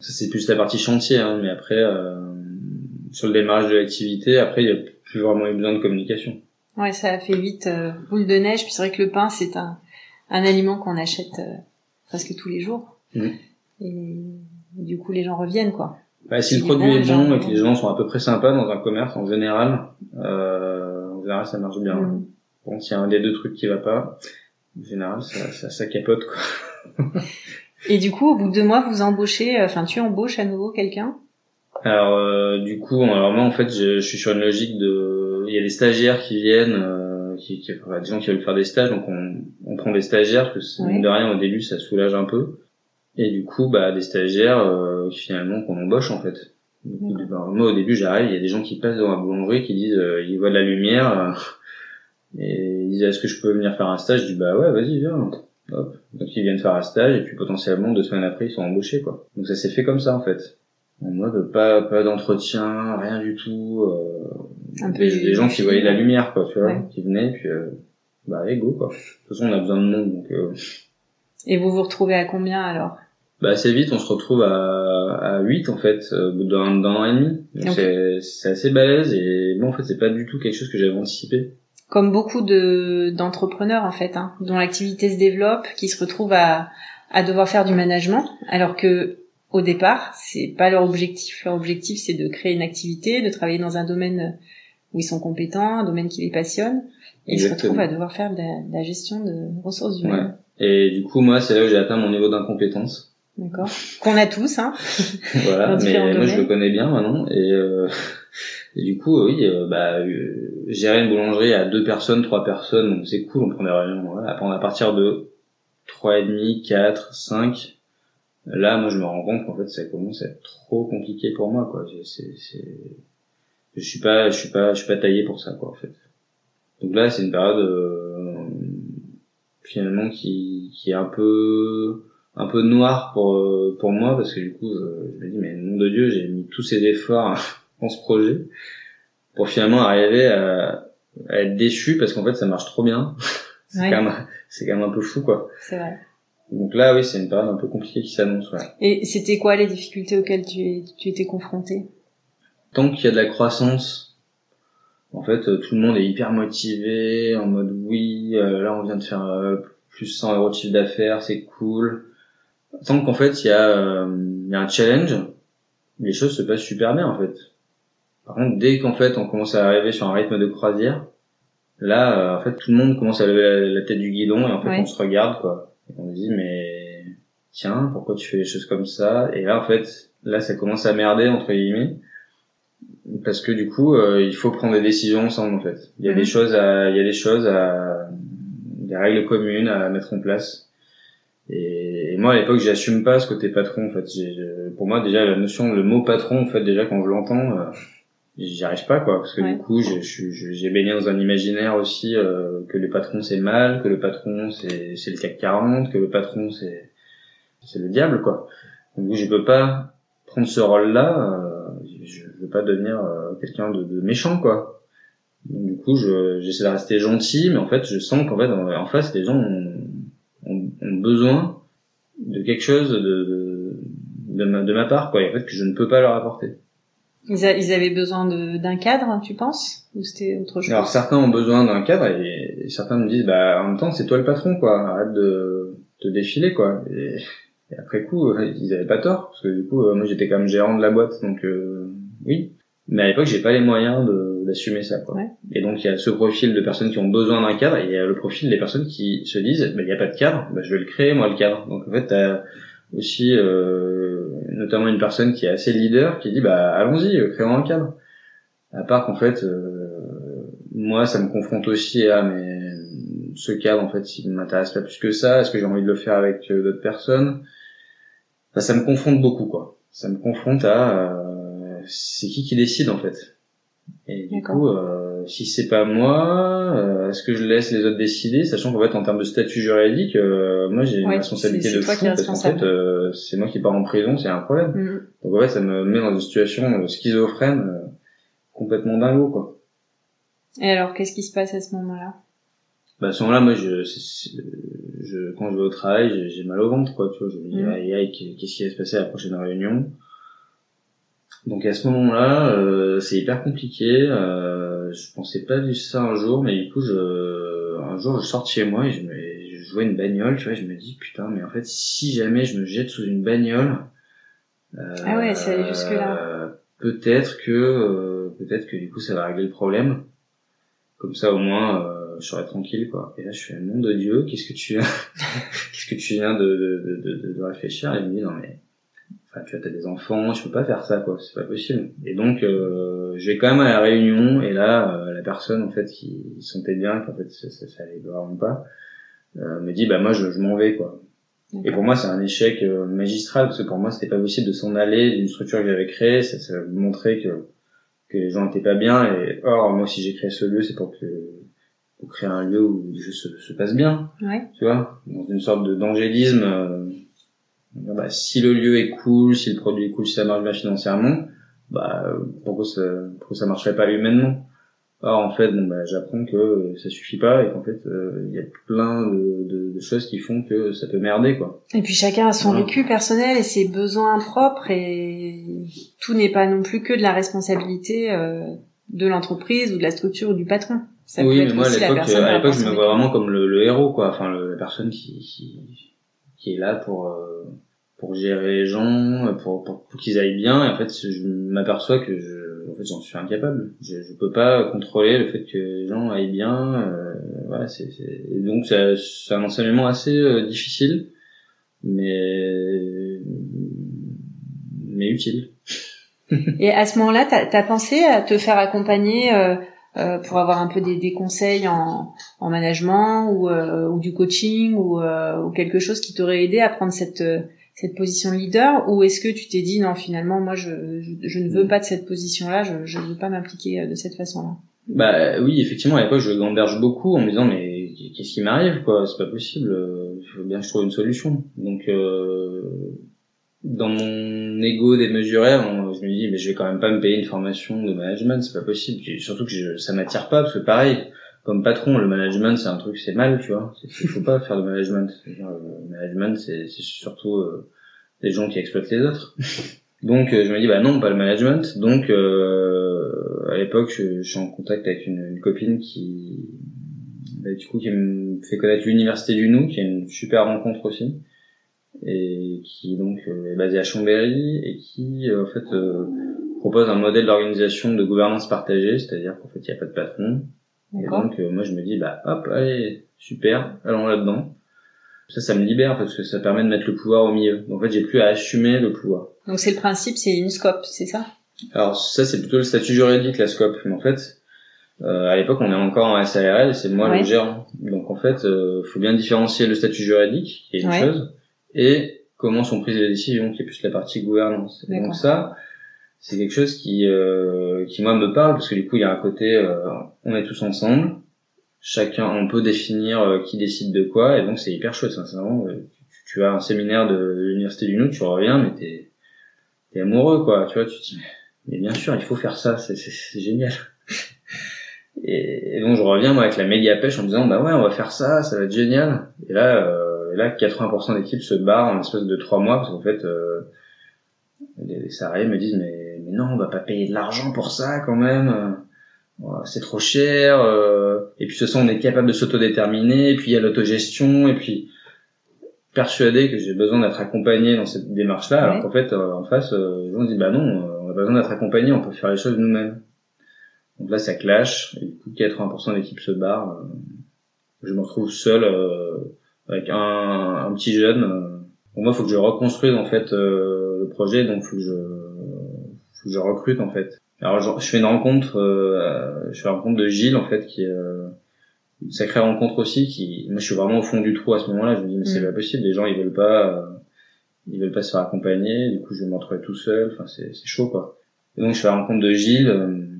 ça c'est plus la partie chantier hein, mais après euh, sur le démarrage de l'activité après il y a plus vraiment eu besoin de communication. Ouais, ça a fait vite euh, boule de neige. Puis c'est vrai que le pain, c'est un, un aliment qu'on achète euh, presque tous les jours. Et, du coup, les gens reviennent, quoi. Bah, si, le produit est bon et que les gens sont à peu près sympas dans un commerce, en général, euh, en général, ça marche bien. Mm. Bon, s'il y a un des deux trucs qui va pas, en général, ça, ça, ça capote, quoi. et du coup, au bout de deux mois, vous embauchez, euh, enfin, tu embauches à nouveau quelqu'un? Alors euh, du coup, alors moi en fait, je, je, suis sur une logique de, il y a des stagiaires qui viennent, euh, qui, qui enfin, des gens qui veulent faire des stages, donc on, on prend des stagiaires parce que de rien au début ça soulage un peu. Et du coup, bah des stagiaires euh, finalement qu'on embauche en fait. bah, moi au début j'arrive, il y a des gens qui passent dans la boulangerie qui disent, euh, ils voient de la lumière et ils disent est-ce que je peux venir faire un stage? Je dis bah ouais, vas-y viens. Hop. Donc ils viennent faire un stage et puis potentiellement deux semaines après ils sont embauchés quoi. Donc ça s'est fait comme ça en fait en mode pas pas d'entretien rien du tout euh, des, gens qui voyaient la lumière quoi tu vois qui venaient puis euh, bah allez go quoi. De toute façon on a besoin de monde donc euh... et vous vous retrouvez à combien alors? Bah assez vite on se retrouve à à 8 en fait euh, bout d'un an et demi. Donc c'est c'est assez balèze et bon en fait c'est pas du tout quelque chose que j'avais anticipé. Comme beaucoup de d'entrepreneurs en fait hein, dont l'activité se développe qui se retrouvent à à devoir faire du management alors que au départ, c'est pas leur objectif. Leur objectif, c'est de créer une activité, de travailler dans un domaine où ils sont compétents, un domaine qui les passionne. Et ils se retrouvent à devoir faire de la, gestion de ressources humaines. Ouais. Et du coup, moi, c'est là où j'ai atteint mon niveau d'incompétence. D'accord. Qu'on a tous, hein. voilà. mais moi, je le connais bien maintenant. Et, euh, et du coup, oui, euh, bah, euh, gérer une boulangerie à deux personnes, trois personnes, c'est cool. On prend des réunions. Voilà. À partir de trois et demi, quatre, cinq, Là, moi, je me rends compte qu'en fait, ça commence à être trop compliqué pour moi, quoi. C'est, je suis pas je suis pas je suis pas taillé pour ça quoi en fait donc là c'est une période euh, finalement qui qui est un peu un peu noire pour euh, pour moi parce que du coup je, je me dis mais nom de Dieu j'ai mis tous ces efforts dans ce projet pour finalement arriver à, à être déçu parce qu'en fait ça marche trop bien c'est Ouais. quand même c'est quand même un peu fou quoi C'est vrai. Donc là oui c'est une période un peu compliquée qui s'annonce ouais. Et c'était quoi les difficultés auxquelles tu, tu étais confronté? Tant qu'il y a de la croissance, en fait, euh, tout le monde est hyper motivé, en mode oui, euh, là on vient de faire euh, plus 100 euros de chiffre d'affaires, c'est cool. Tant qu'en fait il y, a, il y a un challenge, les choses se passent super bien en fait. Par contre, dès qu'en fait on commence à arriver sur un rythme de croisière, là, en fait, tout le monde commence à lever la, la tête du guidon et en fait Ouais. on se regarde quoi. On se dit mais tiens, pourquoi tu fais les choses comme ça? Et là en fait, là ça commence à merder entre guillemets. Parce que du coup euh, il faut prendre des décisions ensemble en fait. Il y a Mhm. des choses à il y a des choses à des règles communes à mettre en place. Et, et moi à l'époque j'assume pas ce côté patron en fait. Pour moi déjà la notion le mot patron en fait déjà quand je l'entends euh, j'y arrive pas quoi parce que Ouais. du coup je- je- je- j'ai baigné dans un imaginaire aussi euh, que le patron c'est mal que le patron c'est c'est le CAC 40 que le patron c'est c'est le diable quoi. Donc je peux pas prendre ce rôle là je veux pas devenir euh, quelqu'un de, de méchant quoi. Donc, du coup je j'essaie de rester gentil mais en fait je sens qu'en fait en, en face les gens ont, ont, ont besoin de quelque chose de de, de, ma, de ma part quoi et en fait que je ne peux pas leur apporter ils, a- ils avaient besoin d'un cadre, tu penses? Ou c'était autre chose? Alors certains ont besoin d'un cadre et, et certains me disent bah en même temps c'est toi le patron quoi, arrête de te défiler quoi. Et, et après coup ils avaient pas tort parce que du coup euh, moi j'étais quand même gérant de la boîte donc euh, oui. Mais à l'époque j'ai pas les moyens d'assumer ça quoi. Ouais. Et donc il y a ce profil de personnes qui ont besoin d'un cadre et il y a le profil des personnes qui se disent bah il y a pas de cadre, bah je vais le créer moi le cadre. Donc en fait t'as aussi euh, notamment une personne qui est assez leader qui dit bah allons-y créons un cadre. À part qu'en fait, euh, moi, ça me confronte aussi à mais ce cadre, en fait, il m'intéresse pas plus que ça. Est-ce que j'ai envie de le faire avec euh, d'autres personnes? Enfin, Ça me confronte beaucoup, quoi. Ça me confronte à euh, c'est qui qui décide, en fait. Et du coup, euh, si c'est pas moi, euh, est-ce que je laisse les autres décider, sachant qu'en fait, en termes de statut juridique, euh, moi, j'ai une Ouais, responsabilité de fou parce qu'en fait, euh, c'est moi qui pars en prison, c'est un problème. Mhm. Donc en fait, ça me met dans une situation euh, schizophrène, euh, complètement dingo, quoi. Et alors, qu'est-ce qui se passe à ce moment-là? Bah, à ce moment-là, moi, je, je, quand je vais au travail, j'ai- j'ai mal au ventre, quoi, tu vois. Je me dis, Mhm. aïe, aïe, qu'est-ce qui va se passer à la prochaine réunion? Donc à ce moment-là, euh, c'est hyper compliqué. Euh, je pensais pas vivre ça un jour, mais du coup, je, un jour, je sors de chez moi et je, me, je vois une bagnole, tu vois, et je me dis, putain, mais en fait, si jamais je me jette sous une bagnole, euh, Ah ouais, c'est allé jusque-là. euh, Peut-être que, euh, peut-être que du coup, ça va régler le problème. Comme ça, au moins, euh, je serai tranquille, quoi. Et là, je suis un nom de Dieu. Qu'est-ce que tu, qu'est-ce que tu viens de, de, de, de, de réfléchir? Et il me dit, non mais, enfin, tu as des enfants, tu peux pas faire ça, quoi. C'est pas possible. Et donc, euh, je vais quand même à la réunion. Et là, euh, la personne, en fait, qui sentait bien qu'en fait, ça, ça, ça allait vraiment pas, euh, me dit, bah moi, je, je m'en vais, quoi. Et pour moi, c'est un échec euh, magistral parce que pour moi, c'était pas possible de s'en aller d'une structure que j'avais créée. Ça, ça montrait que que les gens étaient pas bien. Et or, moi, si j'ai créé ce lieu, c'est pour que pour créer un lieu où les choses se, se passent bien. Ouais. Tu vois, dans une sorte de d'angélisme. Bah, si le lieu est cool, si le produit est cool, si ça marche bien financièrement, bah pourquoi ça pourquoi ça marcherait pas humainement Or, en fait, bon, bah, j'apprends que ça suffit pas et qu'en fait, euh, il y a plein de, de, de choses qui font que ça peut merder, quoi. Et puis chacun a son vécu personnel et ses besoins propres et tout n'est pas non plus que de la responsabilité euh, de l'entreprise ou de la structure ou du patron. Ça peut oui, être mais moi à aussi à l'époque, je me vois vraiment comme le, le héros, quoi. Enfin, le- la personne qui, qui, qui est là pour euh, pour gérer les gens, pour pour, pour qu'ils aillent bien. Et en fait, je m'aperçois que je, en fait, j'en suis incapable. Je, je peux pas contrôler le fait que les gens aillent bien. Euh, voilà, c'est c'est- donc c'est c'est un enseignement assez euh, difficile, mais mais utile. Et à ce moment-là, t'as as pensé à te faire accompagner euh, pour avoir un peu des, des conseils en, en management ou, euh, ou du coaching ou, euh, ou quelque chose qui t'aurait aidé à prendre cette, euh, cette position de leader ou est-ce que tu t'es dit non finalement moi je, je, ne veux pas de cette position-là, je ne veux pas m'impliquer de cette façon-là? Bah oui, effectivement à l'époque je gamberge beaucoup en me disant mais qu'est-ce qui m'arrive quoi, c'est pas possible, il faut bien que je trouve une solution. Donc euh, dans mon ego démesuré, je me dis mais je vais quand même pas me payer une formation de management, c'est pas possible. Surtout que je, ça m'attire pas parce que pareil, comme patron, le management c'est un truc, c'est mal, tu vois. Il faut pas faire de management. Le management c'est surtout euh, des gens qui exploitent les autres. donc euh, je me dis bah non, pas le management. Donc euh, à l'époque, je, je, suis en contact avec une, une copine qui, bah, du coup, qui me fait connaître l'université du Nou, qui est une super rencontre aussi et qui donc euh, est basé à Chambéry et qui euh, en fait euh, propose un modèle d'organisation de gouvernance partagée, c'est-à-dire qu'en fait il n'y a pas de patron. Et donc moi je me dis bah hop allez super allons là-dedans. Ça ça me libère parce que ça permet de mettre le pouvoir au milieu. Donc en fait j'ai plus à assumer le pouvoir. Donc c'est le principe, c'est une scope, c'est ça? Alors ça c'est plutôt le statut juridique la scope, mais en fait euh, à l'époque, on est encore en SARL et c'est moi le gérant. Donc en fait, euh, faut bien différencier le statut juridique, qui est une chose, et comment sont prises les décisions, qui est plus la partie gouvernance. donc ça, c'est quelque chose qui, euh, qui moi me parle parce que du coup il y a un côté, euh, on est tous ensemble, chacun, on peut définir euh, qui décide de quoi, et donc c'est hyper chouette. Sincèrement, tu, tu, as un séminaire de l'université du Nou, tu reviens, mais t'es es amoureux quoi, tu vois, tu te dis mais bien sûr il faut faire ça, c'est génial. et, et, donc je reviens moi avec la méga pêche en me disant bah ouais on va faire ça, ça va être génial. Et là et là, 80% d'équipes se barrent en espèce de trois mois parce qu'en fait, euh, les, salariés me disent mais, mais non, on va pas payer de l'argent pour ça quand même. c'est trop cher. Euh, et puis, ce sont on est capable de s'autodéterminer. Et puis, il y a l'autogestion. Et puis, persuadé que j'ai besoin d'être accompagné dans cette démarche-là, alors qu'en fait, euh, en face, euh, on dit bah non, on a besoin d'être accompagné, on peut faire les choses nous-mêmes. Donc là, ça clash. Et du coup, 80% d'équipes se barrent. je me retrouve seul avec un, un petit jeune. Euh, pour moi, il faut que je reconstruise en fait euh, le projet, donc faut que je faut que je recrute en fait. Alors je, fais une rencontre, euh, je fais une rencontre de Gilles en fait qui est une sacrée rencontre aussi. Qui, moi, je suis vraiment au fond du trou à ce moment-là. Je me dis mais c'est mm. pas possible, les gens ils veulent pas, ils veulent pas se faire accompagner. Du coup, je vais tout seul. Enfin, c'est c'est chaud quoi. Et donc je fais la rencontre de Gilles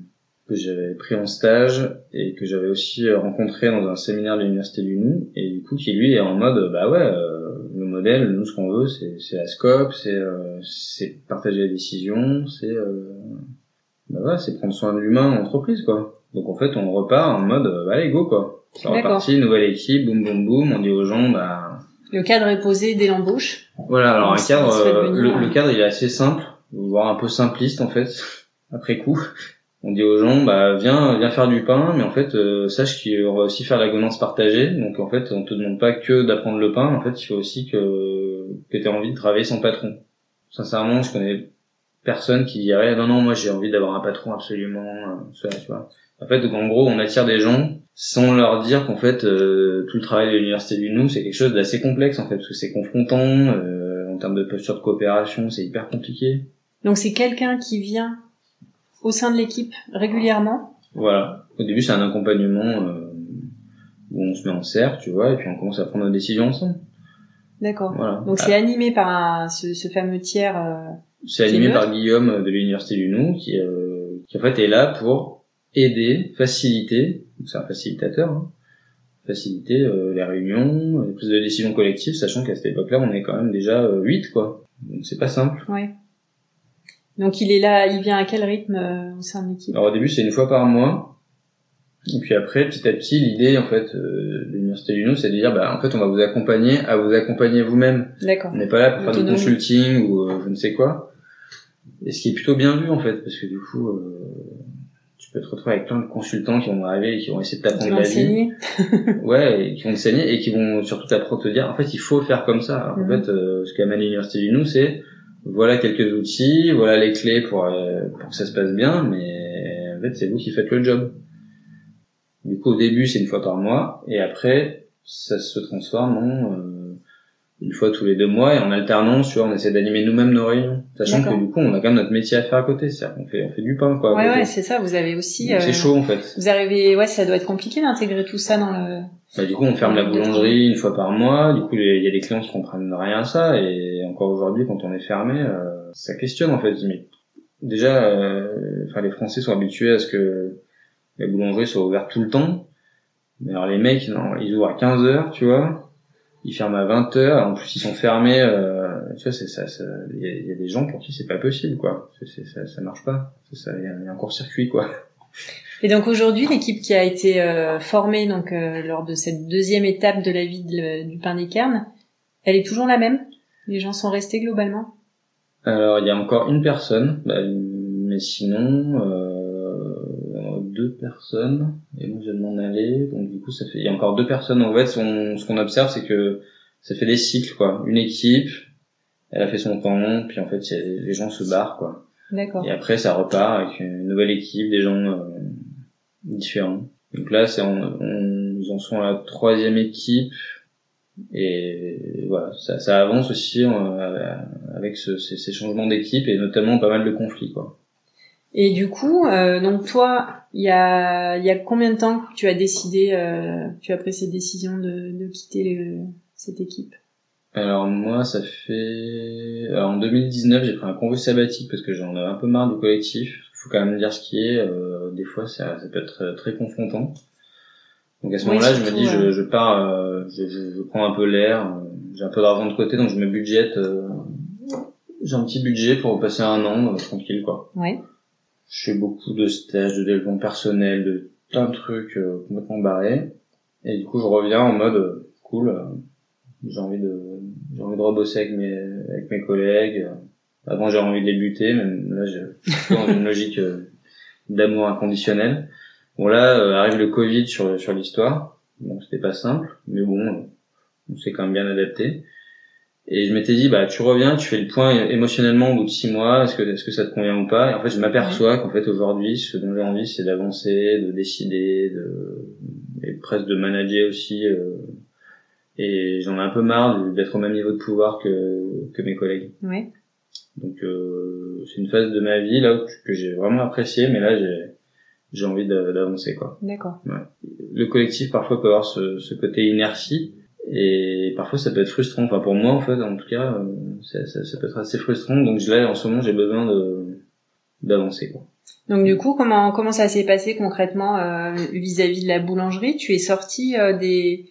que j'avais pris en stage et que j'avais aussi euh, rencontré dans un séminaire de l'université du Nou et du coup qui lui est en mode bah ouais euh, le modèle nous ce qu'on veut c'est c'est la scope c'est euh, c'est partager les décisions c'est euh, bah ouais c'est prendre soin de l'humain en entreprise quoi. Donc en fait on repart en mode bah allez go quoi. C'est reparti nouvelle équipe boum boum boum on dit aux gens bah le cadre est posé dès l'embauche. Voilà alors un cadre le, le cadre il est assez simple voire un peu simpliste en fait après coup on dit aux gens bah viens viens faire du pain mais en fait euh, sache qu'on va aussi faire la gouvernance partagée. Donc en fait on te demande pas que d'apprendre le pain. En fait il faut aussi que que tu envie de travailler sans patron. Sincèrement je connais personne qui dirait non non moi j'ai envie d'avoir un patron absolument euh, tu vois. En fait donc en gros on attire des gens sans leur dire qu'en fait euh, tout le travail de l'université du Nou c'est quelque chose d'assez complexe en fait parce que c'est confrontant en termes de posture de coopération c'est hyper compliqué. Donc c'est quelqu'un qui vient au sein de l'équipe régulièrement Voilà. Au début, c'est un accompagnement euh, où on se met en cercle, tu vois, et puis on commence à prendre nos décisions ensemble. D'accord. Voilà. Donc c'est animé par un, ce, ce, fameux tiers. Euh, c'est animé par Guillaume de l'université du Nou, qui, euh, qui en fait est là pour aider, faciliter. C'est un facilitateur. Hein, faciliter euh, les réunions, les prises de décisions collectives, sachant qu'à cette époque-là, on est quand même déjà 8, quoi. Donc c'est pas simple. Ouais. Donc il est là, il vient à quel rythme euh, au sein de l'équipe? Alors au début c'est une fois par mois. Et puis après, petit à petit, l'idée en fait euh, de l'université du c'est de dire bah en fait on va vous accompagner à vous accompagner vous-même. D'accord. On n'est pas là pour faire du consulting ou euh, je ne sais quoi. Et ce qui est plutôt bien vu en fait, parce que du coup, euh, tu peux te retrouver avec plein de consultants qui vont arriver et qui vont essayer de t'apprendre la vie. ouais, et qui vont te saigner et qui vont surtout t'apprendre te dire en fait il faut faire comme ça. Alors, En mhm. fait, ce qu'amène l'université du Nou, c'est voilà quelques outils, voilà les clés pour, euh, pour que ça se passe bien, mais en fait c'est vous qui faites le job. Du coup au début c'est une fois par mois, et après ça se transforme en euh, une fois tous les deux mois et en alternance, tu vois, on essaie d'animer nous-mêmes nos réunions, sachant que du coup, on a quand même notre métier à faire à côté, c'est-à-dire qu'on fait, on fait du pain, quoi. Ouais, ouais, c'est ça. Vous avez aussi. Donc, euh, C'est chaud en fait. Vous arrivez, ouais, ça doit être compliqué d'intégrer tout ça dans le. Bah, du coup, on ferme la boulangerie une fois par mois. Du coup, il y a des clients qui comprennent rien à ça. Et encore aujourd'hui, quand on est fermé, euh, ça questionne en fait. Mais déjà, euh, enfin, les Français sont habitués à ce que les boulangeries soient ouvertes tout le temps. Mais alors les mecs, non, ils ouvrent à 15 heures, tu vois. Ils ferment à 20 heures. En plus, ils sont fermés. Euh, tu vois, c'est ça. Il y, a- il y a des gens pour qui c'est pas possible, quoi. C'est- ça, ça marche pas. C'est ça. Il y a- il y a un court-circuit, quoi. Et donc aujourd'hui, l'équipe qui a été euh, formée donc euh, lors de cette deuxième étape de la vie de- du pain des cairns, elle est toujours la même? Les gens sont restés globalement? Alors, il y a encore une personne, bah, mais sinon, euh, deux personnes, et moi je vais m'en aller, donc du coup, ça fait, il y a encore deux personnes. En fait, on- ce qu'on observe, c'est que ça fait des cycles, quoi. Une équipe, elle a fait son temps, puis en fait, les gens se barrent, quoi. D'accord. Et après, ça repart avec une nouvelle équipe, des gens euh, différents. Donc là, c'est on, on, ils en sont à la troisième équipe, et voilà, ça, ça avance aussi euh, avec ce- ces, ces changements d'équipe et notamment pas mal de conflits, quoi. Et du coup, euh, donc toi, il y a, il y a combien de temps que tu as décidé, euh, tu as pris cette décision de, de quitter le- cette équipe? Alors moi, ça fait... Alors, en 2019, j'ai pris un congé sabbatique parce que j'en avais un peu marre du collectif. Il faut quand même dire ce qui est. euh, des fois, ça, ça peut être très, très confrontant. Donc à ce Oui, moment-là, je me dis, ouais. je, je pars, euh, je, je, je prends un peu l'air. euh, J'ai un peu d'argent de côté, donc je me budgète. euh, j'ai un petit budget pour passer un an euh, tranquille, quoi. Ouais. Je fais beaucoup de stages, de développement personnel, de plein de trucs euh, complètement barrés. Et du coup, je reviens en mode euh, cool. euh, j'ai envie de, j'ai envie de rebosser avec mes, avec mes collègues. Avant, j'avais envie de les buter, mais là, suis dans une logique d'amour inconditionnel. Bon, là, euh, arrive le Covid sur, sur l'histoire. Bon, c'était pas simple, mais bon, on s'est quand même bien adapté. Et je m'étais dit, bah, tu reviens, tu fais le point émotionnellement au bout de six mois, est-ce que, est-ce que ça te convient ou pas? Et en fait, je m'aperçois qu'en fait, aujourd'hui, ce dont j'ai envie, c'est d'avancer, de décider, de, et presque de manager aussi, euh, et j'en ai un peu marre d'être au même niveau de pouvoir que, que mes collègues. Ouais. Donc, euh, c'est une phase de ma vie, là, que j'ai vraiment appréciée, mais là, j'ai, j'ai envie d'a- d'avancer, quoi D'accord. le collectif parfois peut avoir ce, ce côté inertie et parfois ça peut être frustrant. Enfin pour moi en fait en tout cas euh, ça, ça, ça peut être assez frustrant. Donc là en ce moment j'ai besoin de d'avancer quoi. Donc du coup, comment comment ça s'est passé concrètement euh, vis-à-vis de la boulangerie? Tu es sorti euh, des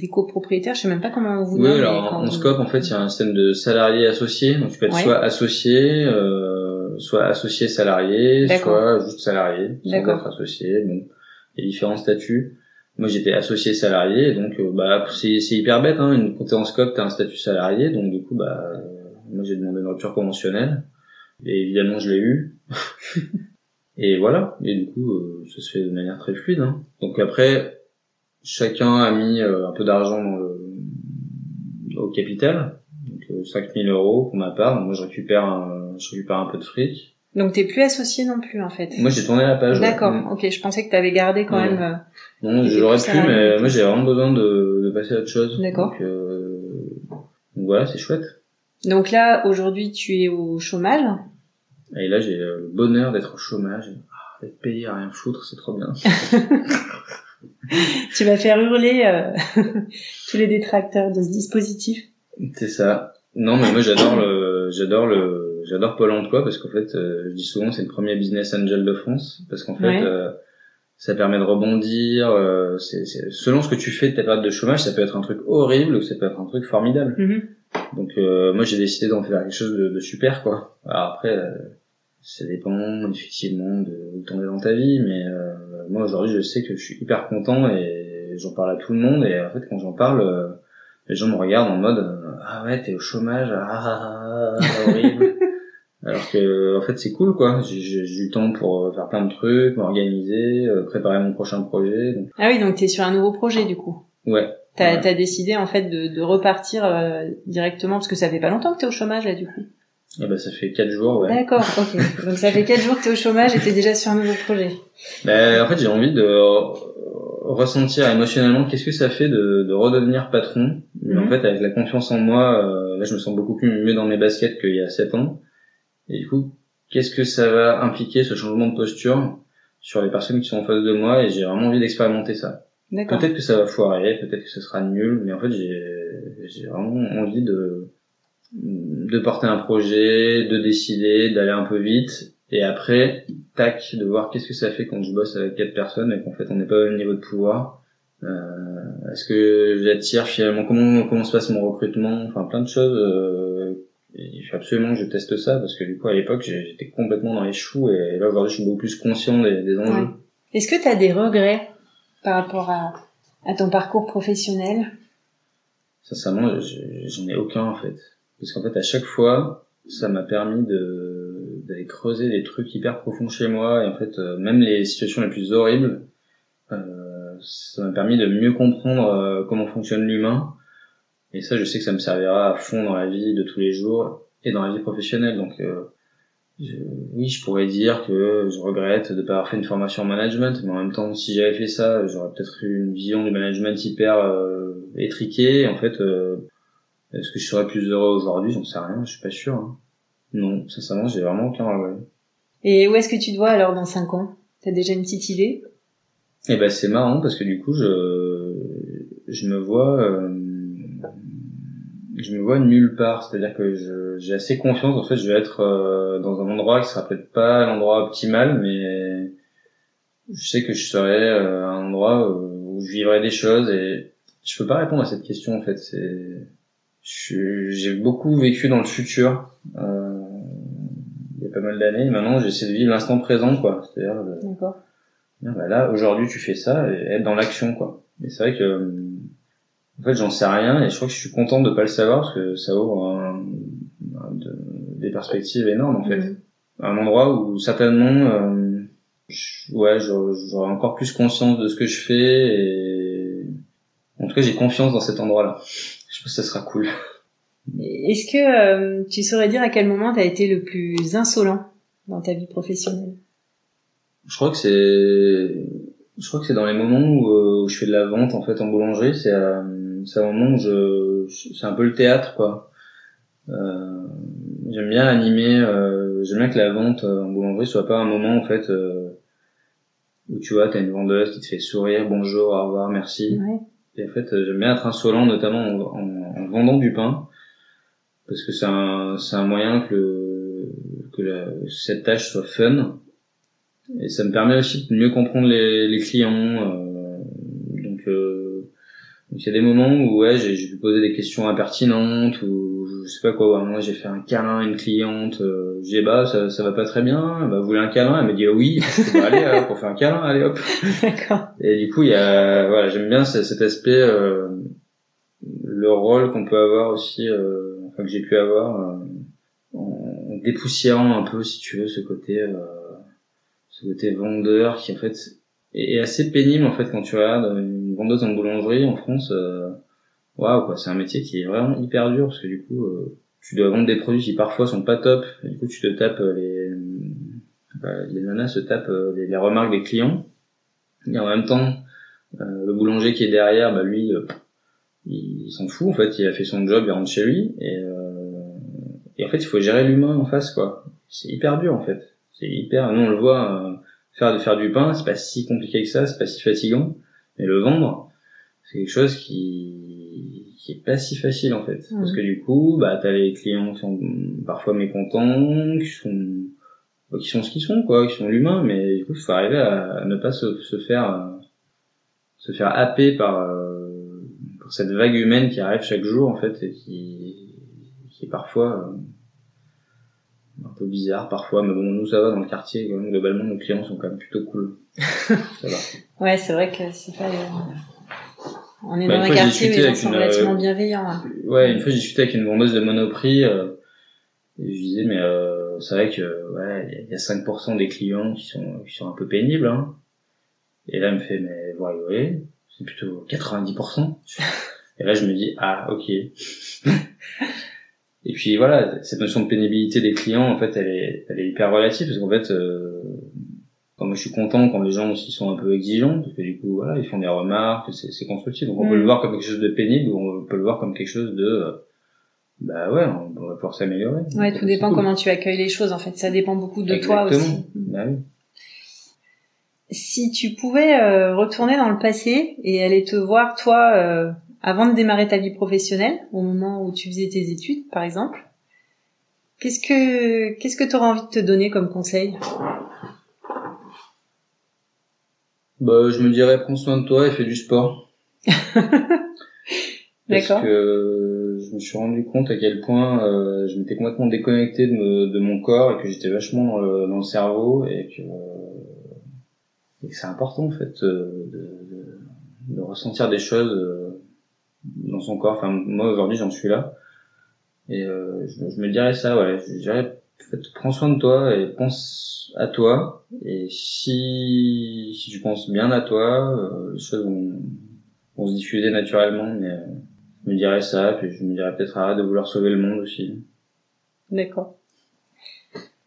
des copropriétaires, je sais même pas comment on vous Oui nomme, alors en vous- scope en fait il y a un système de salariés associés. Donc tu peux être Ouais. soit associé, euh, soit associé salarié, soit juste salarié sans être associé. Bon il y a différents statuts. Moi j'étais associé salarié donc euh, bah c'est c'est hyper bête hein. Une, quand t'es en scope t'as un statut salarié donc du coup bah euh, moi j'ai demandé une rupture conventionnelle et évidemment je l'ai eu. et voilà et du coup euh, ça se fait de manière très fluide. Hein. Donc après chacun a mis euh, un peu d'argent dans le au capital donc euh, 5000 euros pour ma part. Donc, moi je récupère un, je récupère un peu de fric. Donc t'es plus associé non plus en fait. Moi j'ai tourné la page. D'accord. Mm. Ok, je pensais que t'avais gardé quand Ouais. même. euh, Non, j'aurais pu, mais moi j'ai vraiment besoin de, de passer à autre chose. D'accord. Donc, euh, donc voilà, c'est chouette. Donc là, aujourd'hui, tu es au chômage. Et là, j'ai le bonheur d'être au chômage, Ah, d'être payé à rien foutre, c'est trop bien. Tu vas faire hurler euh, tous les détracteurs de ce dispositif. c'est ça. Non, mais moi j'adore le, j'adore le, j'adore Pôle Emploi parce qu'en fait, euh, je dis souvent c'est le premier business angel de France parce qu'en fait, Ouais. euh, ça permet de rebondir. euh, c'est, selon ce que tu fais de ta période de chômage, ça peut être un truc horrible ou ça peut être un truc formidable. Mhm. Donc euh, moi j'ai décidé d'en faire quelque chose de, de super quoi. Alors après euh, ça dépend effectivement de où t'en es dans ta vie, mais euh, moi aujourd'hui je sais que je suis hyper content et j'en parle à tout le monde et en fait quand j'en parle euh, les gens me regardent en mode ah ouais t'es au chômage ah, ah, ah, horrible. Alors que en fait c'est cool quoi. J'ai du temps pour euh, faire plein de trucs, m'organiser, euh, préparer mon prochain projet. Donc, Ah oui, donc t'es sur un nouveau projet du coup. ouais. T'as Ouais. as décidé en fait de, de repartir euh, directement parce que ça fait pas longtemps que t'es au chômage là du coup. Et ben ça fait quatre jours ouais. D'accord, ok. Donc ça fait quatre jours que t'es au chômage et t'es déjà sur un nouveau projet. Ben, en fait, j'ai envie de ressentir émotionnellement qu'est-ce que ça fait de, de redevenir patron. Mais en Mhm. fait, avec la confiance en moi, euh, là, je me sens beaucoup plus mieux dans mes baskets qu'il y a sept ans. Et du coup, qu'est-ce que ça va impliquer ce changement de posture sur les personnes qui sont en face de moi? Et j'ai vraiment envie d'expérimenter ça. Peut-être que ça va foirer, peut-être que ce sera nul, mais en fait, j'ai j'ai vraiment envie de de porter un projet, de décider, d'aller un peu vite, et après, tac, de voir qu'est-ce que ça fait quand je bosse avec quatre personnes et qu'en fait on n'est pas au même niveau de pouvoir. Euh, Est-ce que j'attire finalement comment comment se passe mon recrutement, enfin plein de choses. Euh, il faut absolument que je teste ça parce que du coup à l'époque j'étais complètement dans les choux et là aujourd'hui je suis beaucoup plus conscient des, des enjeux. Ouais. Est-ce que tu as des regrets par rapport à, à ton parcours professionnel? Sincèrement, je- j'en ai aucun en fait. Parce qu'en fait, à chaque fois, ça m'a permis de d'aller creuser des trucs hyper profonds chez moi. Et en fait, euh, même les situations les plus horribles, euh, ça m'a permis de mieux comprendre euh, comment fonctionne l'humain. Et ça, je sais que ça me servira à fond dans la vie de tous les jours et dans la vie professionnelle. Donc, euh, je- oui, je pourrais dire que je regrette de pas avoir fait une formation en management, mais en même temps, si j'avais fait ça, j'aurais peut-être eu une vision du management hyper euh, étriquée. En fait, euh, est-ce que je serais plus heureux aujourd'hui? J'en sais rien, je suis pas sûr. hein. Non, sincèrement, j'ai vraiment aucun regret. Et où est-ce que tu te vois alors dans 5 ans? T'as déjà une petite idée? Et ben c'est marrant parce que du coup, je je me vois euh, je me vois nulle part. C'est-à-dire que j'ai assez confiance. En fait, je vais être euh, dans un endroit qui sera peut-être pas l'endroit optimal, mais je sais que je serai euh, à un endroit où je vivrai des choses et je peux pas répondre à cette question en fait. C'est j'ai beaucoup vécu dans le futur. euh, il y a pas mal d'années. Maintenant, j'essaie de vivre l'instant présent, quoi. C'est-à-dire D'accord. Bien, bah là, aujourd'hui, tu fais ça, et être dans l'action, quoi. Et c'est vrai que, euh, en fait, j'en sais rien, et je crois que je suis content de pas le savoir, parce que ça ouvre un- un- de- des perspectives énormes, en fait. Mhm. Un endroit où, certainement, euh, je- ouais, j'aurais encore plus conscience de ce que je fais, et en tout cas, j'ai confiance dans cet endroit-là. Je pense que ça sera cool. Est-ce que euh, tu saurais dire à quel moment t'as été le plus insolent dans ta vie professionnelle? Je crois que c'est, je crois que c'est dans les moments où, euh, où je fais de la vente en fait en boulangerie, c'est à, c'est un moment où je, c'est un peu le théâtre quoi. Euh, j'aime bien animer, euh, j'aime bien que la vente euh, en boulangerie soit pas un moment en fait euh, où tu vois t'as une vendeuse qui te fait sourire, bonjour, au revoir, merci. Ouais. Et en fait, euh, j'aime bien être insolent, notamment en, en- en vendant du pain, parce que c'est un, c'est un moyen que, le- que la- cette tâche soit fun. Et ça me permet aussi de mieux comprendre les, les clients. Donc, il y a des moments où ouais, j'ai j'ai pu poser des questions impertinentes ou je sais pas quoi. ouais, moi, j'ai fait un câlin à une cliente. Euh, j'ai bah ça, ça va pas très bien. Bah, vous voulez un câlin Elle m'a dit oui. Bah, allez, euh, pour faire un câlin, allez hop. D'accord. Et du coup, il y a, voilà, j'aime bien ce- cet aspect, euh, le rôle qu'on peut avoir aussi, euh, enfin que j'ai pu avoir, euh, en dépoussiérant un peu, si tu veux, ce côté, euh, ce côté vendeur qui en fait est, est assez pénible en fait quand tu regardes vendeuse en boulangerie en France. euh, Waouh, quoi, c'est un métier qui est vraiment hyper dur parce que du coup, euh, tu dois vendre des produits qui parfois sont pas top. Et du coup, tu te tapes euh, les, bah, les nanas se tapent les, remarques des clients. Et en même temps, euh, le boulanger qui est derrière, bah lui, il, s'en fout en fait, il a fait son job, il rentre chez lui et, euh, et en fait il faut gérer l'humain en face quoi. C'est hyper dur en fait. C'est hyper. Nous on le voit faire de faire du pain, c'est pas si compliqué que ça, c'est pas si fatigant, mais le vendre, c'est quelque chose qui qui est pas si facile en fait, parce que du coup bah t'as les clients qui sont parfois mécontents, qui sont bah, qui sont ce qu'ils sont quoi, qui sont l'humain, mais du coup il faut arriver à, ne pas se, se faire euh, se faire happer par, euh, par cette vague humaine qui arrive chaque jour en fait et qui, qui est parfois euh, un peu bizarre parfois, mais bon nous ça va dans le quartier globalement nos clients sont quand même plutôt cool. ça va. Ouais, c'est vrai que c'est pas. euh, On est Bah, dans un quartier avec sont une, relativement euh, bienveillants. hein. Ouais, une fois j'ai discuté avec une vendeuse de Monoprix euh, et je disais mais euh, c'est vrai que ouais, il y a- il y a 5% des clients qui sont qui sont un peu pénibles hein. Et là elle me fait mais vous rigolez, c'est plutôt 90%. Et là je me dis ah OK. et puis voilà, cette notion de pénibilité des clients en fait elle est elle est hyper relative parce qu'en fait euh, quand moi je suis content quand les gens aussi sont un peu exigeants parce que du coup voilà ils font des remarques c'est constructif donc on peut Mm. le voir comme quelque chose de pénible ou on peut le voir comme quelque chose de euh, bah ouais on va pouvoir s'améliorer Ouais, tout dépend cool. comment tu accueilles les choses en fait. Ça dépend beaucoup de toi aussi. bah oui Si tu pouvais euh, retourner dans le passé et aller te voir toi euh, avant de démarrer ta vie professionnelle, au moment où tu faisais tes études par exemple, qu'est-ce que qu'est-ce que tu aurais envie de te donner comme conseil? Bah je me dirais prends soin de toi et fais du sport Parce D'accord. que je me suis rendu compte à quel point euh, je m'étais complètement déconnecté de, me- de mon corps et que j'étais vachement dans le, dans le cerveau et que, et que c'est important en fait euh, de, de, de ressentir des choses euh, dans son corps. Enfin moi aujourd'hui j'en suis là et euh, je, je me dirais ça ouais. Je dirais en fait, prends soin de toi et pense à toi et si si tu penses bien à toi euh, les choses vont, vont se diffuser naturellement mais euh, je me dirais ça, puis je me dirais peut-être arrête de vouloir sauver le monde aussi. D'accord.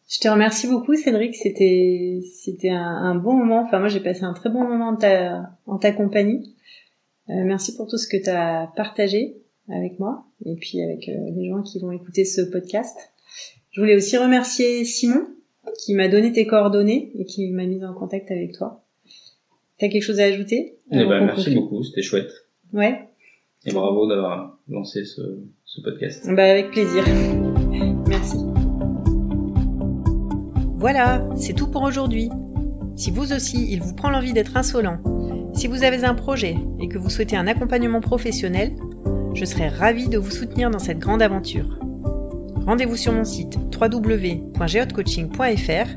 Je te remercie beaucoup Cédric, c'était c'était un, bon moment. Enfin moi j'ai passé un très bon moment en ta en ta compagnie. Euh, merci pour tout ce que tu as partagé avec moi et puis avec euh, les gens qui vont écouter ce podcast. Je voulais aussi remercier Simon qui m'a donné tes coordonnées et qui m'a mis en contact avec toi. T'as quelque chose à ajouter Eh ben, merci beaucoup, c'était chouette. Ouais, Et bravo d'avoir lancé ce, ce podcast. bah avec plaisir. Merci. Voilà, c'est tout pour aujourd'hui. Si vous aussi, il vous prend l'envie d'être insolent, si vous avez un projet et que vous souhaitez un accompagnement professionnel, je serai ravie de vous soutenir dans cette grande aventure. Rendez-vous sur mon site www.geotcoaching.fr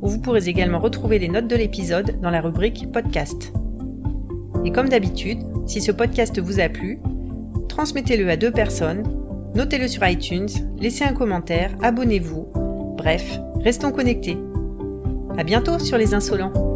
où vous pourrez également retrouver les notes de l'épisode dans la rubrique podcast. Et comme d'habitude, si ce podcast vous a plu, transmettez-le à deux personnes, notez-le sur iTunes, laissez un commentaire, abonnez-vous. Bref, restons connectés. À bientôt sur les insolents.